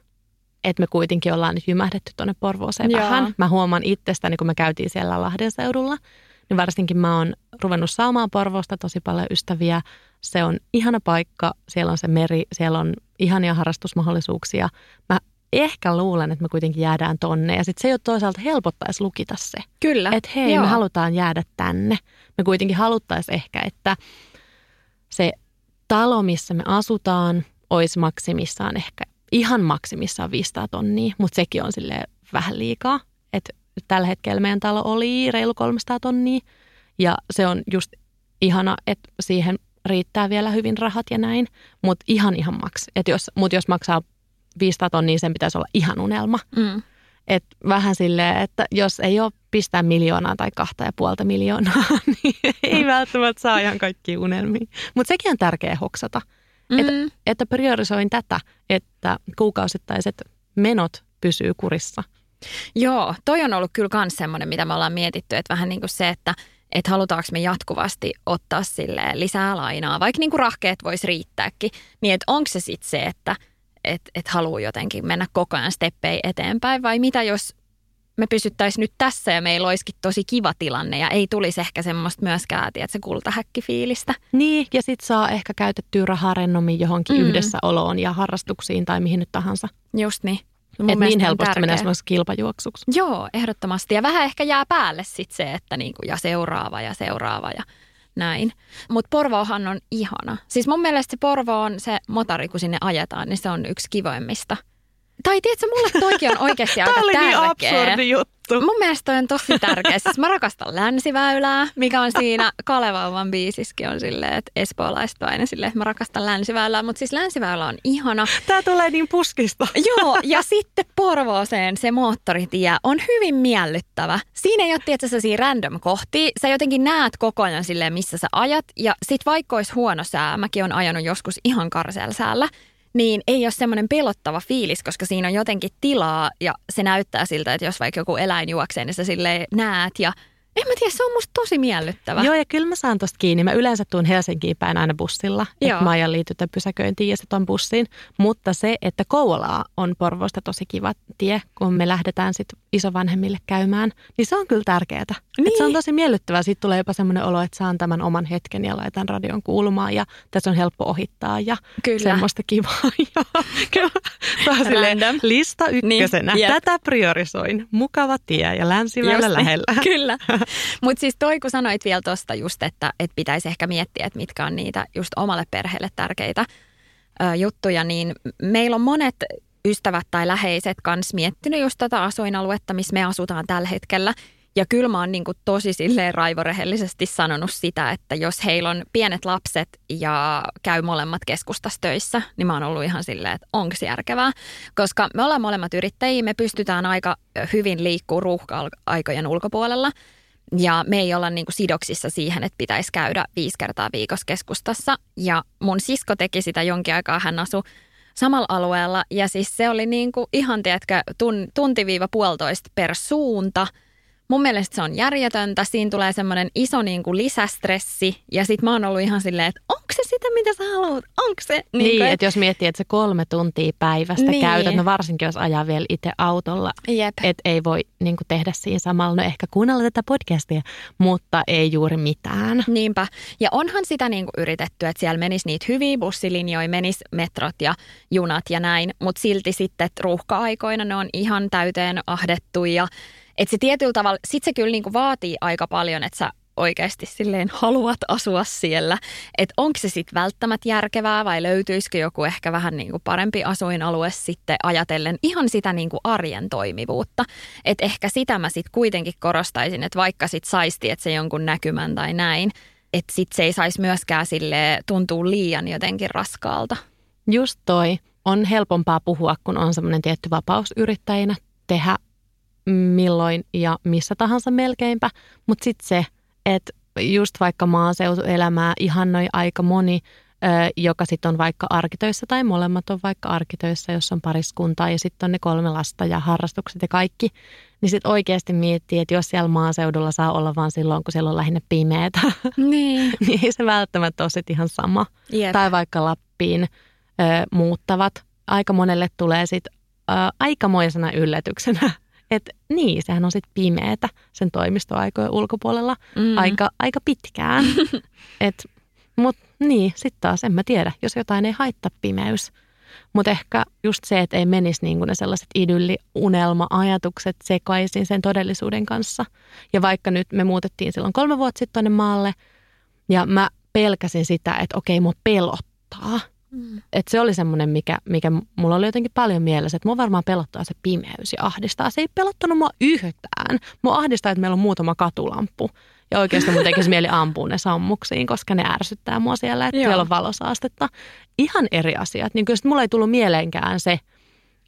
että me kuitenkin ollaan nyt jymähdetty tuonne Porvooseen Joo. vähän. Mä huomaan itsestäni, kun me käytiin siellä Lahden seudulla, niin varsinkin mä oon ruvennut saamaan Porvoosta tosi paljon ystäviä. Se on ihana paikka, siellä on se meri, siellä on ihania harrastusmahdollisuuksia. Mä ehkä luulen, että me kuitenkin jäädään tonne. Ja sitten se jo toisaalta helpottaisi lukita se. Kyllä. Että hei, Joo. me halutaan jäädä tänne. Me kuitenkin haluttaisiin ehkä, että se talo, missä me asutaan, olisi maksimissaan ehkä ihan maksimissaan 500 tonnia, mutta sekin on sille vähän liikaa. Että tällä hetkellä meidän talo oli reilu 300 tonnia. Ja se on just ihana, että siihen riittää vielä hyvin rahat ja näin, mutta ihan ihan maks. Et jos, mutta jos maksaa 500 tonnia, sen pitäisi olla ihan unelma. Mm. Et vähän silleen, että jos ei ole pistää miljoonaa tai kahta ja puolta miljoonaa, niin ei välttämättä saa ihan kaikki unelmia. Mutta sekin on tärkeä hoksata, mm. että, että priorisoin tätä, että kuukausittaiset menot pysyy kurissa. Joo, toi on ollut kyllä myös semmoinen, mitä me ollaan mietitty, että vähän niin kuin se, että että halutaanko me jatkuvasti ottaa sille lisää lainaa, vaikka niin kuin rahkeet voisi riittääkin, niin että onko se sitten se, että et, et haluaa jotenkin mennä koko ajan steppei eteenpäin vai mitä jos me pysyttäisiin nyt tässä ja meillä olisikin tosi kiva tilanne ja ei tulisi ehkä semmoista myöskään, että se kultahäkkifiilistä. Niin, ja sitten saa ehkä käytettyä rahaa rennommin johonkin mm. yhdessäoloon ja harrastuksiin tai mihin nyt tahansa. Just niin. No että niin helposti menee semmoisessa kilpajuoksuksi. Joo, ehdottomasti. Ja vähän ehkä jää päälle sitten se, että niinku, ja seuraava ja seuraava ja näin. Mutta Porvoohan on ihana. Siis mun mielestä se Porvo on se motari, kun sinne ajetaan, niin se on yksi kivoimmista tai tiedätkö, mulle toikin on oikeasti aika Tämä oli tärkeä. niin absurdi juttu. Mun mielestä toi on tosi tärkeä. Siis mä rakastan länsiväylää, mikä on siinä Kalevauvan biisiskin on silleen, että espoolaista aina silleen, että mä rakastan länsiväylää. Mutta siis länsiväylä on ihana. Tää tulee niin puskista. Joo, ja sitten Porvooseen se moottoritie on hyvin miellyttävä. Siinä ei ole tietysti siinä random kohti. Sä jotenkin näet koko ajan silleen, missä sä ajat. Ja sit vaikka olisi huono sää, mäkin on ajanut joskus ihan karseella säällä, niin ei ole semmoinen pelottava fiilis, koska siinä on jotenkin tilaa ja se näyttää siltä, että jos vaikka joku eläin juoksee, niin sä sille näet ja en mä tiedä, se on musta tosi miellyttävä. Joo, ja kyllä mä saan tosta kiinni. Mä yleensä tuun Helsinkiin päin aina bussilla, että mä ajan liitytä pysäköintiin ja sitten on bussiin. Mutta se, että Kouvolaa on Porvosta tosi kiva tie, kun me lähdetään sitten isovanhemmille käymään, niin se on kyllä tärkeää. Niin. se on niin. tosi miellyttävää. Siitä tulee jopa semmoinen olo, että saan tämän oman hetken ja laitan radion kuulumaan ja tässä on helppo ohittaa ja kyllä. semmoista kivaa. ja, kyllä, lista ykkösenä. Niin, Tätä priorisoin. Mukava tie ja länsiväylä lähellä. Kyllä. Mutta siis toi, kun sanoit vielä tuosta just, että, että pitäisi ehkä miettiä, että mitkä on niitä just omalle perheelle tärkeitä ö, juttuja, niin meillä on monet ystävät tai läheiset kanssa miettinyt just tätä asuinaluetta, missä me asutaan tällä hetkellä. Ja kyllä mä oon niin kuin tosi silleen raivorehellisesti sanonut sitä, että jos heillä on pienet lapset ja käy molemmat keskustassa töissä, niin mä oon ollut ihan silleen, että onko se järkevää. Koska me ollaan molemmat yrittäjiä, me pystytään aika hyvin liikkuu ruuhka-aikojen ulkopuolella. Ja me ei olla niin kuin sidoksissa siihen, että pitäisi käydä viisi kertaa viikossa keskustassa. Ja mun sisko teki sitä jonkin aikaa, hän asui samalla alueella. Ja siis se oli niin kuin ihan, tiedätkö, tun, tunti-viiva puolitoista per suunta – mun mielestä se on järjetöntä. Siinä tulee semmoinen iso niin kuin lisästressi. Ja sit mä oon ollut ihan silleen, että onko se sitä, mitä sä haluat? Onko se? Niin, niin kuin, että jos miettii, että se kolme tuntia päivästä niin. käytät, no varsinkin jos ajaa vielä itse autolla, että ei voi niin kuin tehdä siinä samalla. No ehkä kuunnella tätä podcastia, mutta ei juuri mitään. Niinpä. Ja onhan sitä niin kuin yritetty, että siellä menisi niitä hyviä bussilinjoja, menisi metrot ja junat ja näin, mutta silti sitten ruuhka-aikoina ne on ihan täyteen ahdettu ja että se tietyllä tavalla, sit se kyllä niinku vaatii aika paljon, että sä oikeasti silleen haluat asua siellä. Että onko se sitten välttämättä järkevää vai löytyisikö joku ehkä vähän niinku parempi asuinalue sitten ajatellen ihan sitä niinku arjen toimivuutta. Että ehkä sitä mä sitten kuitenkin korostaisin, että vaikka sitten saisi se jonkun näkymän tai näin, että sitten se ei saisi myöskään sille tuntua liian jotenkin raskaalta. Just toi. On helpompaa puhua, kun on semmoinen tietty vapaus yrittäjänä tehdä milloin ja missä tahansa melkeinpä. Mutta sitten se, että just vaikka maaseutuelämää ihannoi aika moni, joka sitten on vaikka arkitöissä tai molemmat on vaikka arkitöissä, jos on pariskunta ja sitten on ne kolme lasta ja harrastukset ja kaikki, niin sitten oikeasti miettii, että jos siellä maaseudulla saa olla vaan silloin, kun siellä on lähinnä pimeätä, niin, niin ei se välttämättä ole sitten ihan sama. Jep. Tai vaikka Lappiin ö, muuttavat. Aika monelle tulee sitten aikamoisena yllätyksenä että niin, sehän on sitten pimeätä sen toimistoaikojen ulkopuolella mm. aika, aika pitkään. Et, mut niin, sitten taas en mä tiedä, jos jotain ei haittaa pimeys. Mutta ehkä just se, että ei menisi niin kuin ne sellaiset idylli-unelma-ajatukset sekaisin sen todellisuuden kanssa. Ja vaikka nyt me muutettiin silloin kolme vuotta sitten tuonne maalle, ja mä pelkäsin sitä, että okei, mua pelottaa. Mm. Et se oli semmoinen, mikä, mikä mulla oli jotenkin paljon mielessä, että mua varmaan pelottaa se pimeys ja ahdistaa. Se ei pelottanut mua yhtään. Mua ahdistaa, että meillä on muutama katulampu. Ja oikeasti mun tekisi mieli ampua ne sammuksiin, koska ne ärsyttää mua siellä, että Joo. siellä on valosaastetta. Ihan eri asiat. Niin kyllä mulla ei tullut mieleenkään se,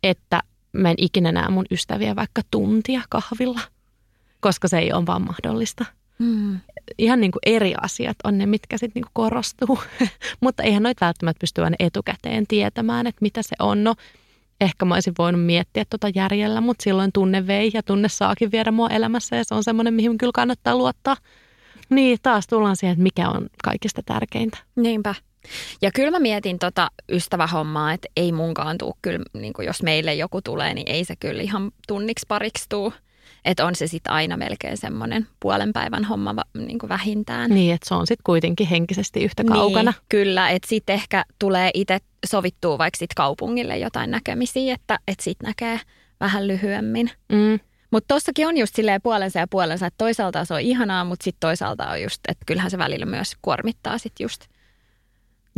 että mä en ikinä näe mun ystäviä vaikka tuntia kahvilla, koska se ei ole vaan mahdollista. Mm. Ihan niin kuin eri asiat on ne, mitkä sitten niin korostuu. Mutta eihän noita välttämättä pysty aina etukäteen tietämään, että mitä se on. No, ehkä mä olisin voinut miettiä tuota järjellä, mutta silloin tunne vei ja tunne saakin viedä mua elämässä ja se on semmoinen, mihin kyllä kannattaa luottaa. Niin, taas tullaan siihen, että mikä on kaikista tärkeintä. Niinpä. Ja kyllä mä mietin tota ystävähommaa, että ei munkaan tuu kyllä, niin jos meille joku tulee, niin ei se kyllä ihan tunniksi pariksi tuu. Että on se sitten aina melkein semmoinen puolen päivän homma niin kuin vähintään. Niin, että se on sitten kuitenkin henkisesti yhtä kaukana. Niin, kyllä, että sitten ehkä tulee itse sovittua vaikka sit kaupungille jotain näkemisiä, että, että sitten näkee vähän lyhyemmin. Mm. Mutta tossakin on just silleen puolensa ja puolensa, että toisaalta se on ihanaa, mutta sitten toisaalta on just, että kyllähän se välillä myös kuormittaa sitten just.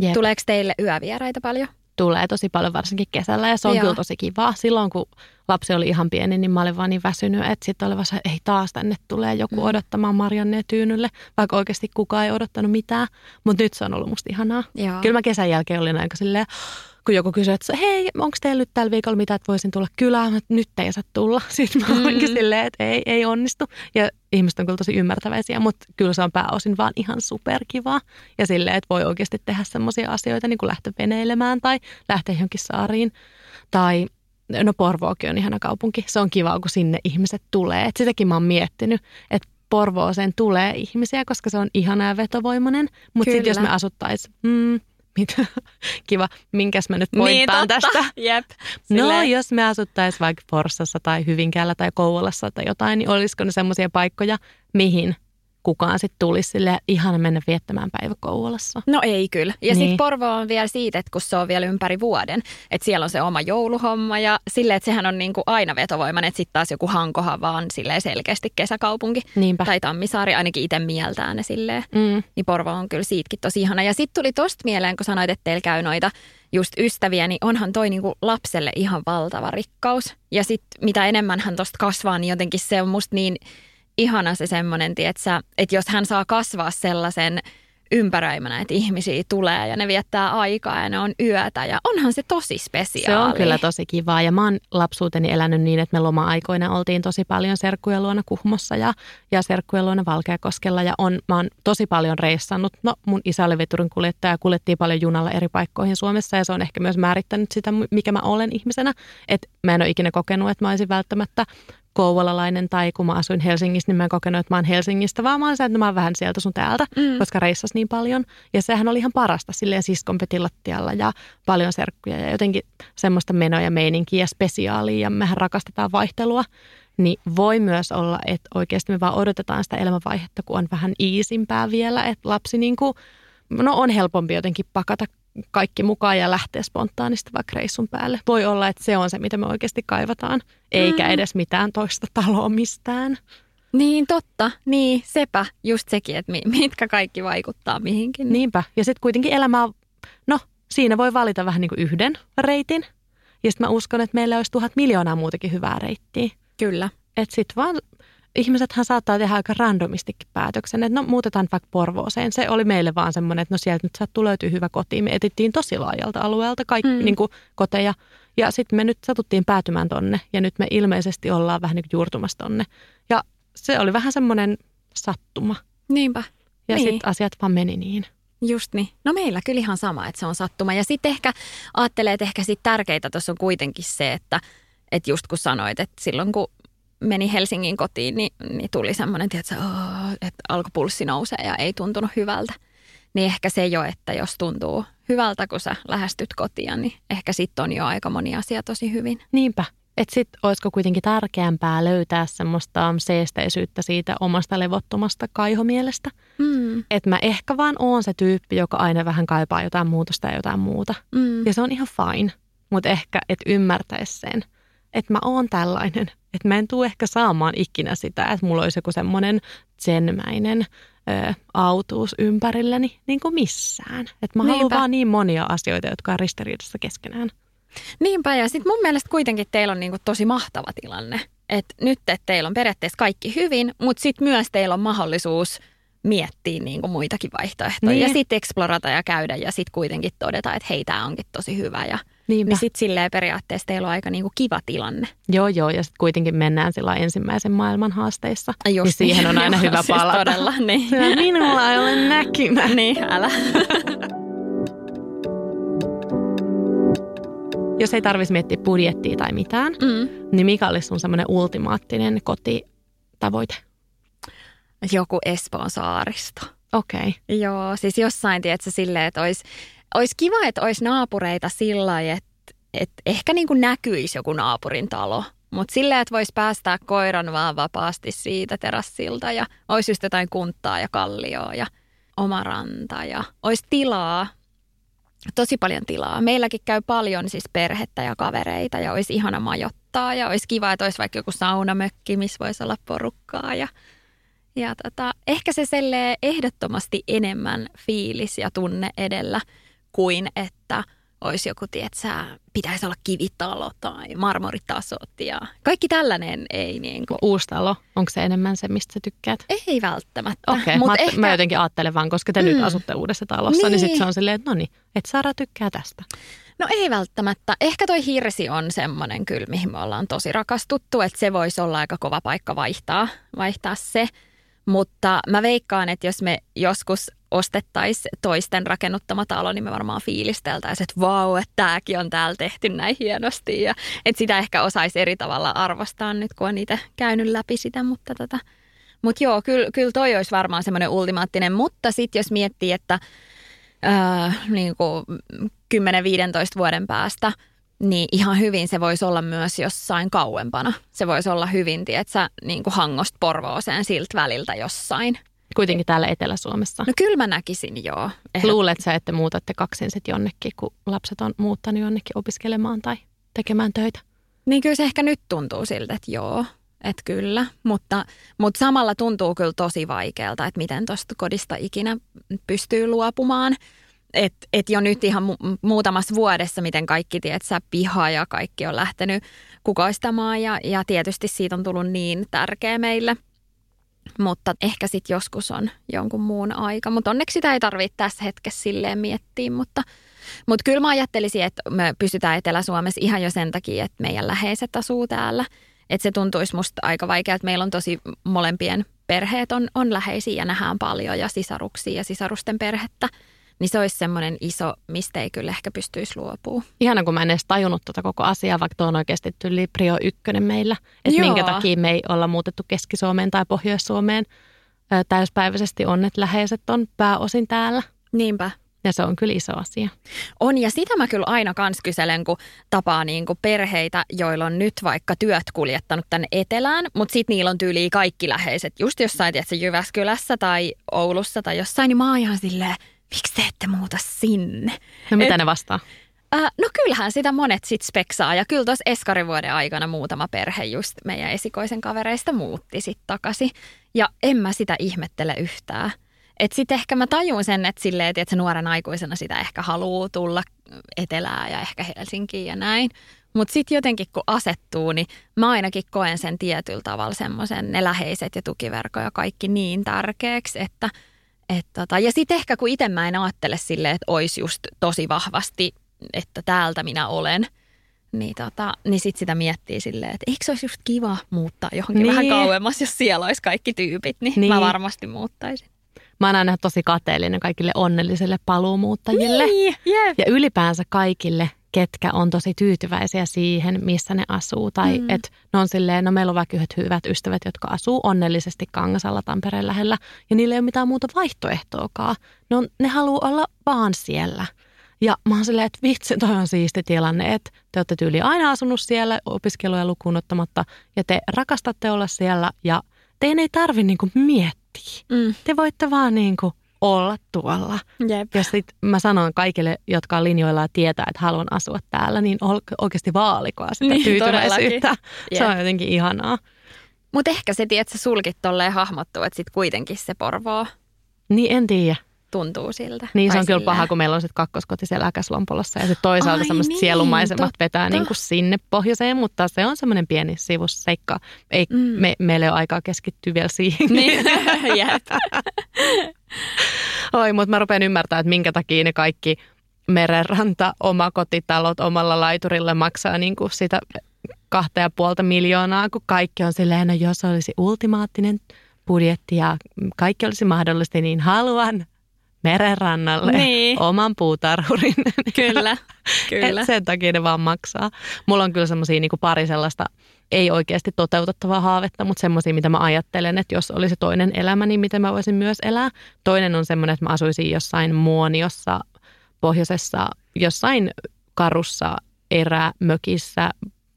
Jep. Tuleeko teille yövieraita paljon? tulee tosi paljon varsinkin kesällä ja se on Joo. kyllä tosi kiva. Silloin kun lapsi oli ihan pieni, niin mä olin vaan niin väsynyt, että sitten se, ei taas tänne tulee joku mm. odottamaan Marianne tyynylle, vaikka oikeasti kukaan ei odottanut mitään. Mutta nyt se on ollut musta ihanaa. Joo. Kyllä mä kesän jälkeen olin aika silleen, kun joku kysyi, että hei, onko teillä nyt tällä viikolla mitä, että voisin tulla kylään, mutta nyt ei saa tulla. Sitten mä olinkin mm-hmm. silleen, että ei, ei onnistu. Ja ihmiset on kyllä tosi ymmärtäväisiä, mutta kyllä se on pääosin vaan ihan superkivaa. Ja silleen, että voi oikeasti tehdä semmoisia asioita, niin kuin lähteä veneilemään tai lähteä johonkin saariin. Tai no Porvookin on ihana kaupunki. Se on kiva, kun sinne ihmiset tulee. Et sitäkin mä oon miettinyt, että Porvooseen tulee ihmisiä, koska se on ihana ja vetovoimainen. Mutta sitten jos me asuttaisiin mm, mitä, kiva, minkäs mä nyt pointtaan niin, tästä. Jep. No, jos me asuttaisiin vaikka Forssassa tai Hyvinkäällä tai Kouvolassa tai jotain, niin olisiko ne semmoisia paikkoja, mihin kukaan sitten tulisi sille ihan mennä viettämään päivä Kouvolassa. No ei kyllä. Ja niin. sitten Porvo on vielä siitä, että kun se on vielä ympäri vuoden, että siellä on se oma jouluhomma ja sille, että sehän on niinku aina vetovoimainen, että sitten taas joku Hankohan vaan silleen selkeästi kesäkaupunki. Niinpä. Tai Tammisaari ainakin itse mieltään ne silleen. Mm. Niin Porvo on kyllä siitäkin tosi ihana. Ja sitten tuli tosta mieleen, kun sanoit, että teillä käy noita just ystäviä, niin onhan toi niinku lapselle ihan valtava rikkaus. Ja sitten mitä enemmän hän tosta kasvaa, niin jotenkin se on musta niin ihana se semmoinen, että jos hän saa kasvaa sellaisen ympäröimänä, että ihmisiä tulee ja ne viettää aikaa ja ne on yötä ja onhan se tosi spesiaali. Se on kyllä tosi kivaa ja mä oon lapsuuteni elänyt niin, että me loma-aikoina oltiin tosi paljon serkkujen luona Kuhmossa ja, ja serkkujen luona Valkeakoskella ja on, mä oon tosi paljon reissannut. No mun isä oli veturin kuljettaja ja kuljettiin paljon junalla eri paikkoihin Suomessa ja se on ehkä myös määrittänyt sitä, mikä mä olen ihmisenä. Että mä en ole ikinä kokenut, että mä olisin välttämättä kouvolalainen tai kun mä asuin Helsingissä, niin mä en kokenut, että mä oon Helsingistä, vaan mä oon että mä oon vähän sieltä sun täältä, mm. koska reissas niin paljon. Ja sehän oli ihan parasta silleen siskon lattialla ja paljon serkkuja ja jotenkin semmoista menoja, ja meininkiä ja spesiaalia ja mehän rakastetaan vaihtelua. Niin voi myös olla, että oikeasti me vaan odotetaan sitä elämänvaihetta, kun on vähän iisimpää vielä, että lapsi niin kuin, no on helpompi jotenkin pakata kaikki mukaan ja lähteä spontaanisti vaikka reissun päälle. Voi olla, että se on se, mitä me oikeasti kaivataan, eikä mm. edes mitään toista taloa mistään. Niin, totta. Niin, sepä. Just sekin, että mitkä kaikki vaikuttaa mihinkin. Niinpä. Ja sitten kuitenkin elämä, no siinä voi valita vähän niin kuin yhden reitin. Ja sitten mä uskon, että meillä olisi tuhat miljoonaa muutakin hyvää reittiä. Kyllä. Että sitten vaan ihmisethän saattaa tehdä aika randomistikin päätöksen, että no muutetaan vaikka Porvooseen. Se oli meille vaan semmoinen, että no sieltä nyt sattuu löytyy hyvä koti. Me etittiin tosi laajalta alueelta kaikki mm. niin kuin, koteja ja sitten me nyt satuttiin päätymään tonne ja nyt me ilmeisesti ollaan vähän niin kuin juurtumassa tonne. Ja se oli vähän semmoinen sattuma. Niinpä. Ja niin. sitten asiat vaan meni niin. Just niin. No meillä kyllä ihan sama, että se on sattuma. Ja sitten ehkä ajattelee, että ehkä sitten tärkeintä tuossa on kuitenkin se, että, että just kun sanoit, että silloin kun meni Helsingin kotiin, niin, niin tuli semmoinen, että, että alkoi pulssi nousee ja ei tuntunut hyvältä. Niin ehkä se jo, että jos tuntuu hyvältä, kun sä lähestyt kotia, niin ehkä sitten on jo aika moni asia tosi hyvin. Niinpä. Että sitten olisiko kuitenkin tärkeämpää löytää semmoista seesteisyyttä siitä omasta levottomasta kaihomielestä. Mm. Että mä ehkä vaan oon se tyyppi, joka aina vähän kaipaa jotain muutosta ja jotain muuta. Mm. Ja se on ihan fine. Mutta ehkä, että ymmärtäisi sen, että mä oon tällainen. Että mä en tule ehkä saamaan ikinä sitä, että mulla olisi joku semmoinen tsenmäinen ö, autuus ympärilleni niin kuin missään. Että mä Niinpä. haluan vaan niin monia asioita, jotka on ristiriidassa keskenään. Niinpä, ja sitten mun mielestä kuitenkin teillä on niinku tosi mahtava tilanne. Että nyt että teillä on periaatteessa kaikki hyvin, mutta sitten myös teillä on mahdollisuus miettiä niinku muitakin vaihtoehtoja. Niin. Ja sitten eksplorata ja käydä ja sitten kuitenkin todeta, että hei, tämä onkin tosi hyvä. Ja Niinpä. Niin sitten silleen periaatteessa teillä on aika niinku kiva tilanne. Joo, joo, ja sitten kuitenkin mennään sillä ensimmäisen maailman haasteissa. Just niin siihen on aina hyvä siis palata. Todella, niin. Minulla ei ole näkymä. niin, älä. Jos ei tarvitsisi miettiä budjettia tai mitään, mm. niin mikä olisi sun semmoinen ultimaattinen kotitavoite? Joku Espoon saaristo. Okei. Okay. Joo, siis jossain, tiedätkö, silleen, että olisi, olisi kiva, että olisi naapureita sillä lailla, että, että ehkä niin kuin näkyisi joku naapurin talo. Mutta silleen, että voisi päästää koiran vaan vapaasti siitä terassilta ja olisi just jotain kunttaa ja kallioa ja oma ranta ja olisi tilaa tosi paljon tilaa. Meilläkin käy paljon siis perhettä ja kavereita ja olisi ihana majoittaa ja olisi kiva, että olisi vaikka joku saunamökki, missä voisi olla porukkaa ja, ja tota, ehkä se sellee ehdottomasti enemmän fiilis ja tunne edellä kuin että – olisi joku, tietsä, pitäisi olla kivitalo tai marmoritasot ja kaikki tällainen ei niin kuin. Uustalo, onko se enemmän se, mistä sä tykkäät? Ei välttämättä. Okei, okay, mä, ehkä... mä jotenkin ajattelen vaan, koska te mm. nyt asutte uudessa talossa, niin, niin sitten se on silleen, että no niin, että Sara tykkää tästä. No ei välttämättä. Ehkä toi hirsi on semmoinen kyllä, mihin me ollaan tosi rakastuttu, että se voisi olla aika kova paikka vaihtaa, vaihtaa se. Mutta mä veikkaan, että jos me joskus ostettaisiin toisten rakennuttama talo, niin me varmaan fiilisteltäisiin, että vau, että tämäkin on täällä tehty näin hienosti. Ja, että sitä ehkä osaisi eri tavalla arvostaa nyt, kun on itse käynyt läpi sitä. Mutta tota, mut joo, kyllä, kyllä toi olisi varmaan semmoinen ultimaattinen. Mutta sitten jos miettii, että ää, niin 10-15 vuoden päästä – niin ihan hyvin se voisi olla myös jossain kauempana. Se voisi olla hyvin, tietsä, niin kuin Hangosta Porvooseen siltä väliltä jossain. Kuitenkin täällä Etelä-Suomessa. No kyllä mä näkisin, joo. Luulet sä, että muutatte kaksin sitten jonnekin, kun lapset on muuttanut jonnekin opiskelemaan tai tekemään töitä? Niin kyllä se ehkä nyt tuntuu siltä, että joo, että kyllä. Mutta, mutta samalla tuntuu kyllä tosi vaikealta, että miten tuosta kodista ikinä pystyy luopumaan – et, et jo nyt ihan mu- muutamassa vuodessa, miten kaikki, tietsä, piha ja kaikki on lähtenyt kukoistamaan ja, ja tietysti siitä on tullut niin tärkeä meille. Mutta ehkä sitten joskus on jonkun muun aika. Mutta onneksi sitä ei tarvitse tässä hetkessä silleen miettiä. Mutta, mutta kyllä mä ajattelisin, että me pysytään Etelä-Suomessa ihan jo sen takia, että meidän läheiset asuu täällä. Että se tuntuisi musta aika vaikea, että meillä on tosi molempien perheet on, on läheisiä ja nähdään paljon ja sisaruksia ja sisarusten perhettä – niin se olisi semmoinen iso, mistä ei kyllä ehkä pystyisi luopumaan. Ihana, kun mä en edes tajunnut tuota koko asiaa, vaikka tuo on oikeasti tyli prio ykkönen meillä. Että minkä takia me ei olla muutettu Keski-Suomeen tai Pohjois-Suomeen täyspäiväisesti on, että läheiset on pääosin täällä. Niinpä. Ja se on kyllä iso asia. On, ja sitä mä kyllä aina kans kyselen, kun tapaa niin kuin perheitä, joilla on nyt vaikka työt kuljettanut tänne etelään, mutta sitten niillä on tyyliin kaikki läheiset. Just jossain, tiedätkö, Jyväskylässä tai Oulussa tai jossain, niin mä oon ihan silleen, miksi te ette muuta sinne? No mitä Et, ne vastaa? Äh, no kyllähän sitä monet sit speksaa ja kyllä tuossa eskarivuoden aikana muutama perhe just meidän esikoisen kavereista muutti sitten takaisin. Ja en mä sitä ihmettele yhtään. Että sitten ehkä mä tajun sen, että silleen, että nuoren aikuisena sitä ehkä haluaa tulla etelää ja ehkä Helsinkiin ja näin. Mutta sitten jotenkin kun asettuu, niin mä ainakin koen sen tietyllä tavalla semmoisen ne läheiset ja tukiverko ja kaikki niin tärkeäksi, että – et tota, ja sitten ehkä kun itse mä en ajattele silleen, että olisi just tosi vahvasti, että täältä minä olen, niin, tota, niin sitten sitä miettii silleen, että eikö se olisi just kiva muuttaa johonkin niin. vähän kauemmas, jos siellä olisi kaikki tyypit, niin, niin. mä varmasti muuttaisin. Mä oon aina tosi kateellinen kaikille onnellisille paluumuuttajille. Niin, yep. Ja ylipäänsä kaikille ketkä on tosi tyytyväisiä siihen, missä ne asuu. Tai mm. että ne on silleen, no meillä on vaikka yhdet hyvät ystävät, jotka asuu onnellisesti Kangasalla Tampereen lähellä. Ja niillä ei ole mitään muuta vaihtoehtoakaan. Ne, on, ne haluaa olla vaan siellä. Ja mä oon silleen, että vitsi, toi on siisti tilanne, että te olette tyyli aina asunut siellä opiskeluja lukuun ottamatta ja te rakastatte olla siellä ja teidän ei tarvi niinku miettiä. Mm. Te voitte vaan niinku olla tuolla. Jep. Ja sitten mä sanon kaikille, jotka on linjoilla ja tietää, että haluan asua täällä, niin oikeasti vaalikoa sitä niin, tyytyväisyyttä. Se on jotenkin ihanaa. Mutta ehkä se, että sä sulkit tolleen hahmottuu, että sitten kuitenkin se Porvoo Niin, en tiedä. Tuntuu siltä. Niin, se on kyllä paha, kun meillä on sitten kakkoskoti siellä Äkäslompolossa ja sitten toisaalta semmoiset niin, sielumaisemat totta. vetää niin kuin sinne pohjoiseen, mutta se on semmoinen pieni sivusseikka. Ei, mm. me, meillä ei ole aikaa keskittyä vielä siihen. Niin, Oi, mutta mä rupean ymmärtämään, että minkä takia ne kaikki merenranta, omakotitalot omalla laiturille maksaa niin kuin sitä kahta ja puolta miljoonaa, kun kaikki on silleen, no jos olisi ultimaattinen budjetti ja kaikki olisi mahdollista, niin haluan merenrannalle niin. oman puutarhurin. Kyllä, kyllä. Et sen takia ne vaan maksaa. Mulla on kyllä semmoisia niin pari sellaista ei oikeasti toteutettavaa haavetta, mutta semmoisia, mitä mä ajattelen, että jos olisi toinen elämä, niin miten mä voisin myös elää. Toinen on semmoinen, että mä asuisin jossain muoniossa, pohjoisessa, jossain karussa erämökissä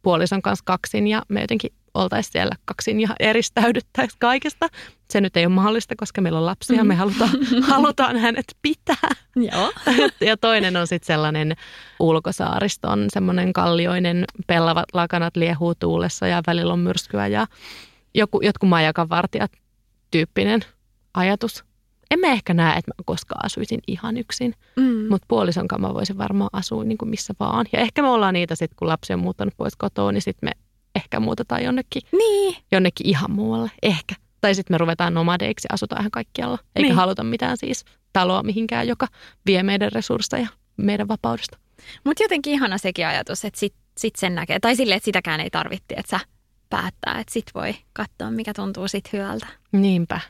puolison kanssa kaksin ja me jotenkin oltaisiin siellä kaksin ja eristäydyttäisiin kaikesta. Se nyt ei ole mahdollista, koska meillä on lapsia, me halutaan, halutaan hänet pitää. Joo. ja toinen on sitten sellainen ulkosaariston, semmoinen kallioinen, pellavat lakanat liehuu tuulessa ja välillä on myrskyä ja joku, jotkut majakan vartijat tyyppinen ajatus. En mä ehkä näe, että mä koskaan asuisin ihan yksin, mm. mutta puolison kanssa mä voisin varmaan asua niin kuin missä vaan. Ja ehkä me ollaan niitä sitten, kun lapsi on muuttanut pois kotoa, niin sitten me ehkä muutetaan jonnekin, niin. jonnekin ihan muualle. Ehkä. Tai sitten me ruvetaan nomadeiksi ja asutaan ihan kaikkialla. Eikä niin. haluta mitään siis taloa mihinkään, joka vie meidän resursseja meidän vapaudesta. Mutta jotenkin ihana sekin ajatus, että sit, sit sen näkee. Tai silleen, että sitäkään ei tarvitti, että sä päättää, että sit voi katsoa, mikä tuntuu sit hyvältä. Niinpä.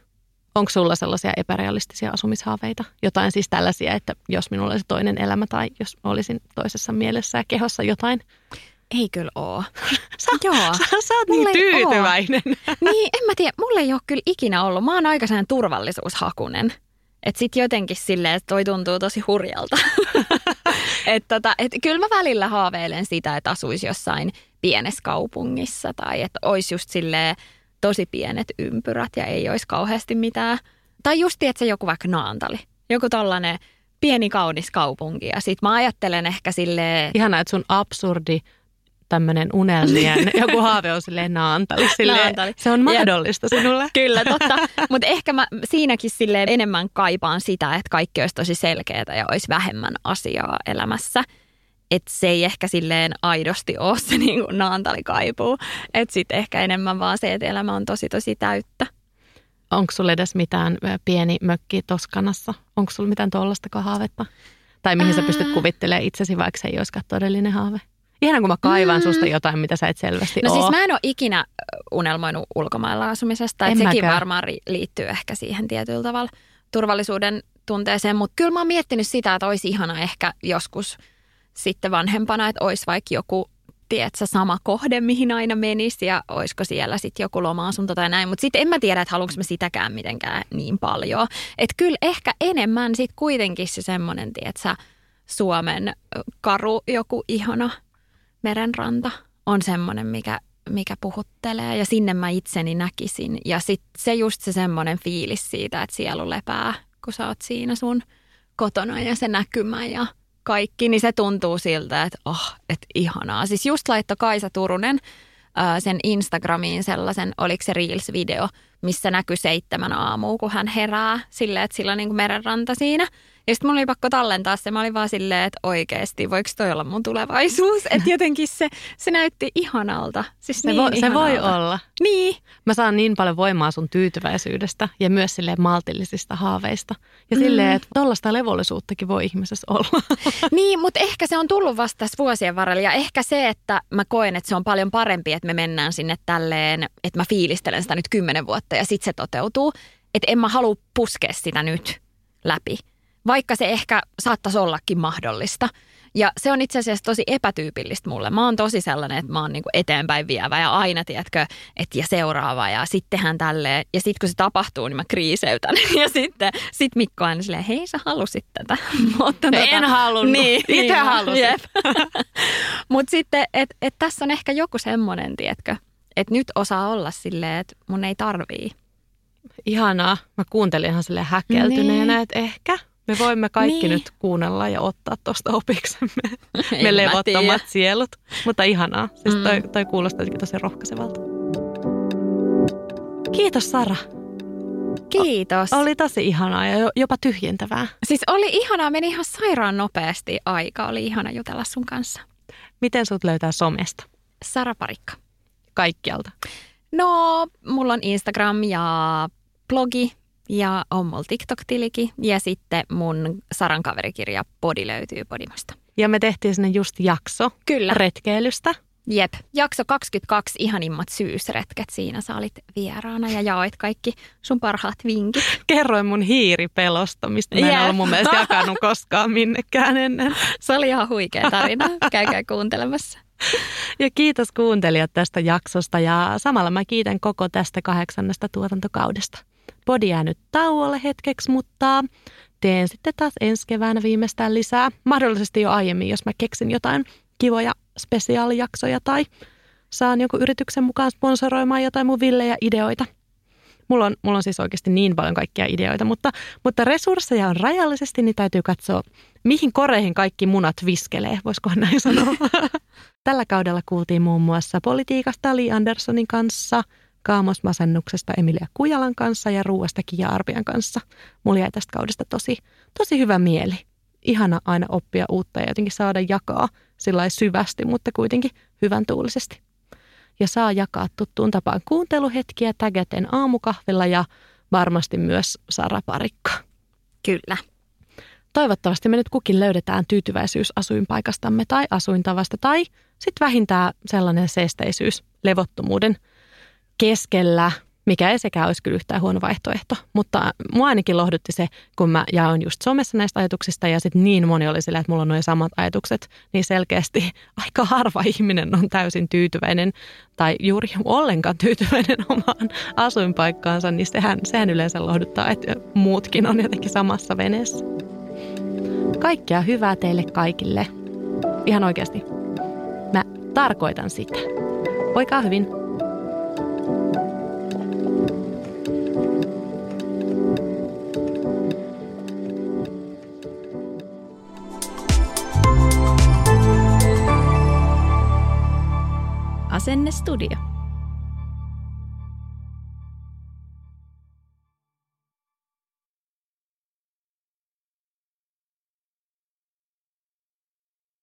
Onko sulla sellaisia epärealistisia asumishaaveita? Jotain siis tällaisia, että jos minulla olisi toinen elämä tai jos olisin toisessa mielessä ja kehossa jotain ei kyllä oo. Sä, Joo. Sä, sä oot niin tyytyväinen. Niin, en mä tiedä. Mulla ei ole kyllä ikinä ollut. Mä oon aika sellainen turvallisuushakunen. Että sit jotenkin silleen, että toi tuntuu tosi hurjalta. että tota, et kyllä mä välillä haaveilen sitä, että asuisi jossain pienessä kaupungissa tai että olisi just silleen tosi pienet ympyrät ja ei olisi kauheasti mitään. Tai just, että se joku vaikka Naantali. Joku tollanen pieni kaunis kaupunki. Ja sit mä ajattelen ehkä silleen... Ihanaa, että sun absurdi tämmöinen unelmien, joku haave on silleen naantali. Silleen, naantali. Se on mahdollista Jep. sinulle. Kyllä, totta. Mutta ehkä mä siinäkin silleen enemmän kaipaan sitä, että kaikki olisi tosi selkeää ja olisi vähemmän asiaa elämässä. Että se ei ehkä silleen aidosti ole se niin kuin naantali kaipuu. Että sitten ehkä enemmän vaan se, että elämä on tosi tosi täyttä. Onko sulla edes mitään pieni mökki Toskanassa? Onko sulla mitään tuollaista haavetta? Tai mihin Ää... sä pystyt kuvittelemaan itsesi, vaikka se ei olisikaan todellinen haave? Ihan kun mä kaivan mm. susta jotain, mitä sä et selvästi No oo. siis mä en ole ikinä unelmoinut ulkomailla asumisesta. että sekin varmaan liittyy ehkä siihen tietyllä tavalla turvallisuuden tunteeseen. Mutta kyllä mä oon miettinyt sitä, että olisi ihana ehkä joskus sitten vanhempana, että olisi vaikka joku tiedätkö, sama kohde, mihin aina menisi ja olisiko siellä sitten joku loma-asunto tai näin. Mutta sitten en mä tiedä, että haluanko mä sitäkään mitenkään niin paljon. Että kyllä ehkä enemmän sitten kuitenkin se semmoinen, tiedätkö, Suomen karu joku ihana merenranta on semmoinen, mikä, mikä puhuttelee ja sinne mä itseni näkisin. Ja sitten se just se semmoinen fiilis siitä, että sielu lepää, kun sä oot siinä sun kotona ja se näkymä ja kaikki, niin se tuntuu siltä, että oh, että ihanaa. Siis just laittoi Kaisa Turunen ää, sen Instagramiin sellaisen, oliko se Reels-video, missä näkyy seitsemän aamua, kun hän herää silleen, että sillä on niin kuin merenranta siinä – ja sitten mulla oli pakko tallentaa se. Mä olin vaan silleen, että oikeasti, voiko toi olla mun tulevaisuus? Että jotenkin se, se näytti ihanalta. Siis se, niin voi, se voi olla. Niin. Mä saan niin paljon voimaa sun tyytyväisyydestä ja myös sille maltillisista haaveista. Ja mm. silleen, että tollaista levollisuuttakin voi ihmisessä olla. Niin, mutta ehkä se on tullut vasta tässä vuosien varrella. Ja ehkä se, että mä koen, että se on paljon parempi, että me mennään sinne tälleen, että mä fiilistelen sitä nyt kymmenen vuotta ja sitten se toteutuu. Että en mä halua puskea sitä nyt läpi vaikka se ehkä saattaisi ollakin mahdollista. Ja se on itse asiassa tosi epätyypillistä mulle. Mä oon tosi sellainen, että mä oon niinku eteenpäin vievä ja aina, tiedätkö, että ja seuraava ja sittenhän tälleen. Ja sitten kun se tapahtuu, niin mä kriiseytän. Ja sitten sit Mikko aina silleen, hei sä halusit tätä. Mutta tota, en halunnut, niin, itse niin, halusin. Mutta sitten, että et tässä on ehkä joku semmoinen, tiedätkö, että nyt osaa olla silleen, että mun ei tarvii. Ihanaa. Mä kuuntelin ihan silleen häkeltyneenä, niin. että ehkä – me voimme kaikki niin. nyt kuunnella ja ottaa tuosta opiksemme. Me levottomat sielut. Mutta ihanaa. Siis toi, mm. toi kuulostaa tosi rohkaisevalta. Kiitos Sara. Kiitos. O- oli tosi ihanaa ja jopa tyhjentävää. Siis oli ihanaa, meni ihan sairaan nopeasti aika. Oli ihana jutella sun kanssa. Miten sut löytää somesta? Sara Parikka. Kaikkialta? No, mulla on Instagram ja blogi ja on mulla TikTok-tilikin ja sitten mun Saran kaverikirja Podi löytyy Podimosta. Ja me tehtiin sinne just jakso Kyllä. retkeilystä. Jep, jakso 22 ihanimmat syysretket. Siinä sä olit vieraana ja jaoit kaikki sun parhaat vinkit. Kerroin mun hiiripelosta, mistä mä en Jep. ollut mun mielestä jakanut koskaan minnekään ennen. Se oli ihan huikea tarina. Käykää kuuntelemassa. Ja kiitos kuuntelijat tästä jaksosta ja samalla mä kiitän koko tästä kahdeksannesta tuotantokaudesta. Podi jää nyt tauolle hetkeksi, mutta teen sitten taas ensi keväänä viimeistään lisää. Mahdollisesti jo aiemmin, jos mä keksin jotain kivoja spesiaalijaksoja tai saan jonkun yrityksen mukaan sponsoroimaan jotain mun villejä ideoita. Mulla on, mulla on siis oikeasti niin paljon kaikkia ideoita, mutta, mutta resursseja on rajallisesti, niin täytyy katsoa, mihin koreihin kaikki munat viskelee, voisikohan näin sanoa. Tällä kaudella kuultiin muun muassa politiikasta Li Anderssonin kanssa, kaamosmasennuksesta Emilia Kujalan kanssa ja ruuasta Kia Arpian kanssa. Mulla jäi tästä kaudesta tosi, tosi hyvä mieli. Ihana aina oppia uutta ja jotenkin saada jakaa sillä syvästi, mutta kuitenkin hyvän tuulisesti. Ja saa jakaa tuttuun tapaan kuunteluhetkiä tägäten aamukahvilla ja varmasti myös Sara Parikka. Kyllä. Toivottavasti me nyt kukin löydetään tyytyväisyys asuinpaikastamme tai asuintavasta tai sitten vähintään sellainen seesteisyys levottomuuden keskellä, mikä ei sekään olisi kyllä yhtään huono vaihtoehto. Mutta mua ainakin lohdutti se, kun mä jaoin just somessa näistä ajatuksista ja sitten niin moni oli sillä, että mulla on nuo samat ajatukset, niin selkeästi aika harva ihminen on täysin tyytyväinen tai juuri ollenkaan tyytyväinen omaan asuinpaikkaansa, niin sehän, sehän yleensä lohduttaa, että muutkin on jotenkin samassa veneessä. Kaikkea hyvää teille kaikille. Ihan oikeasti. Mä tarkoitan sitä. Voikaa hyvin. Asenne Studio.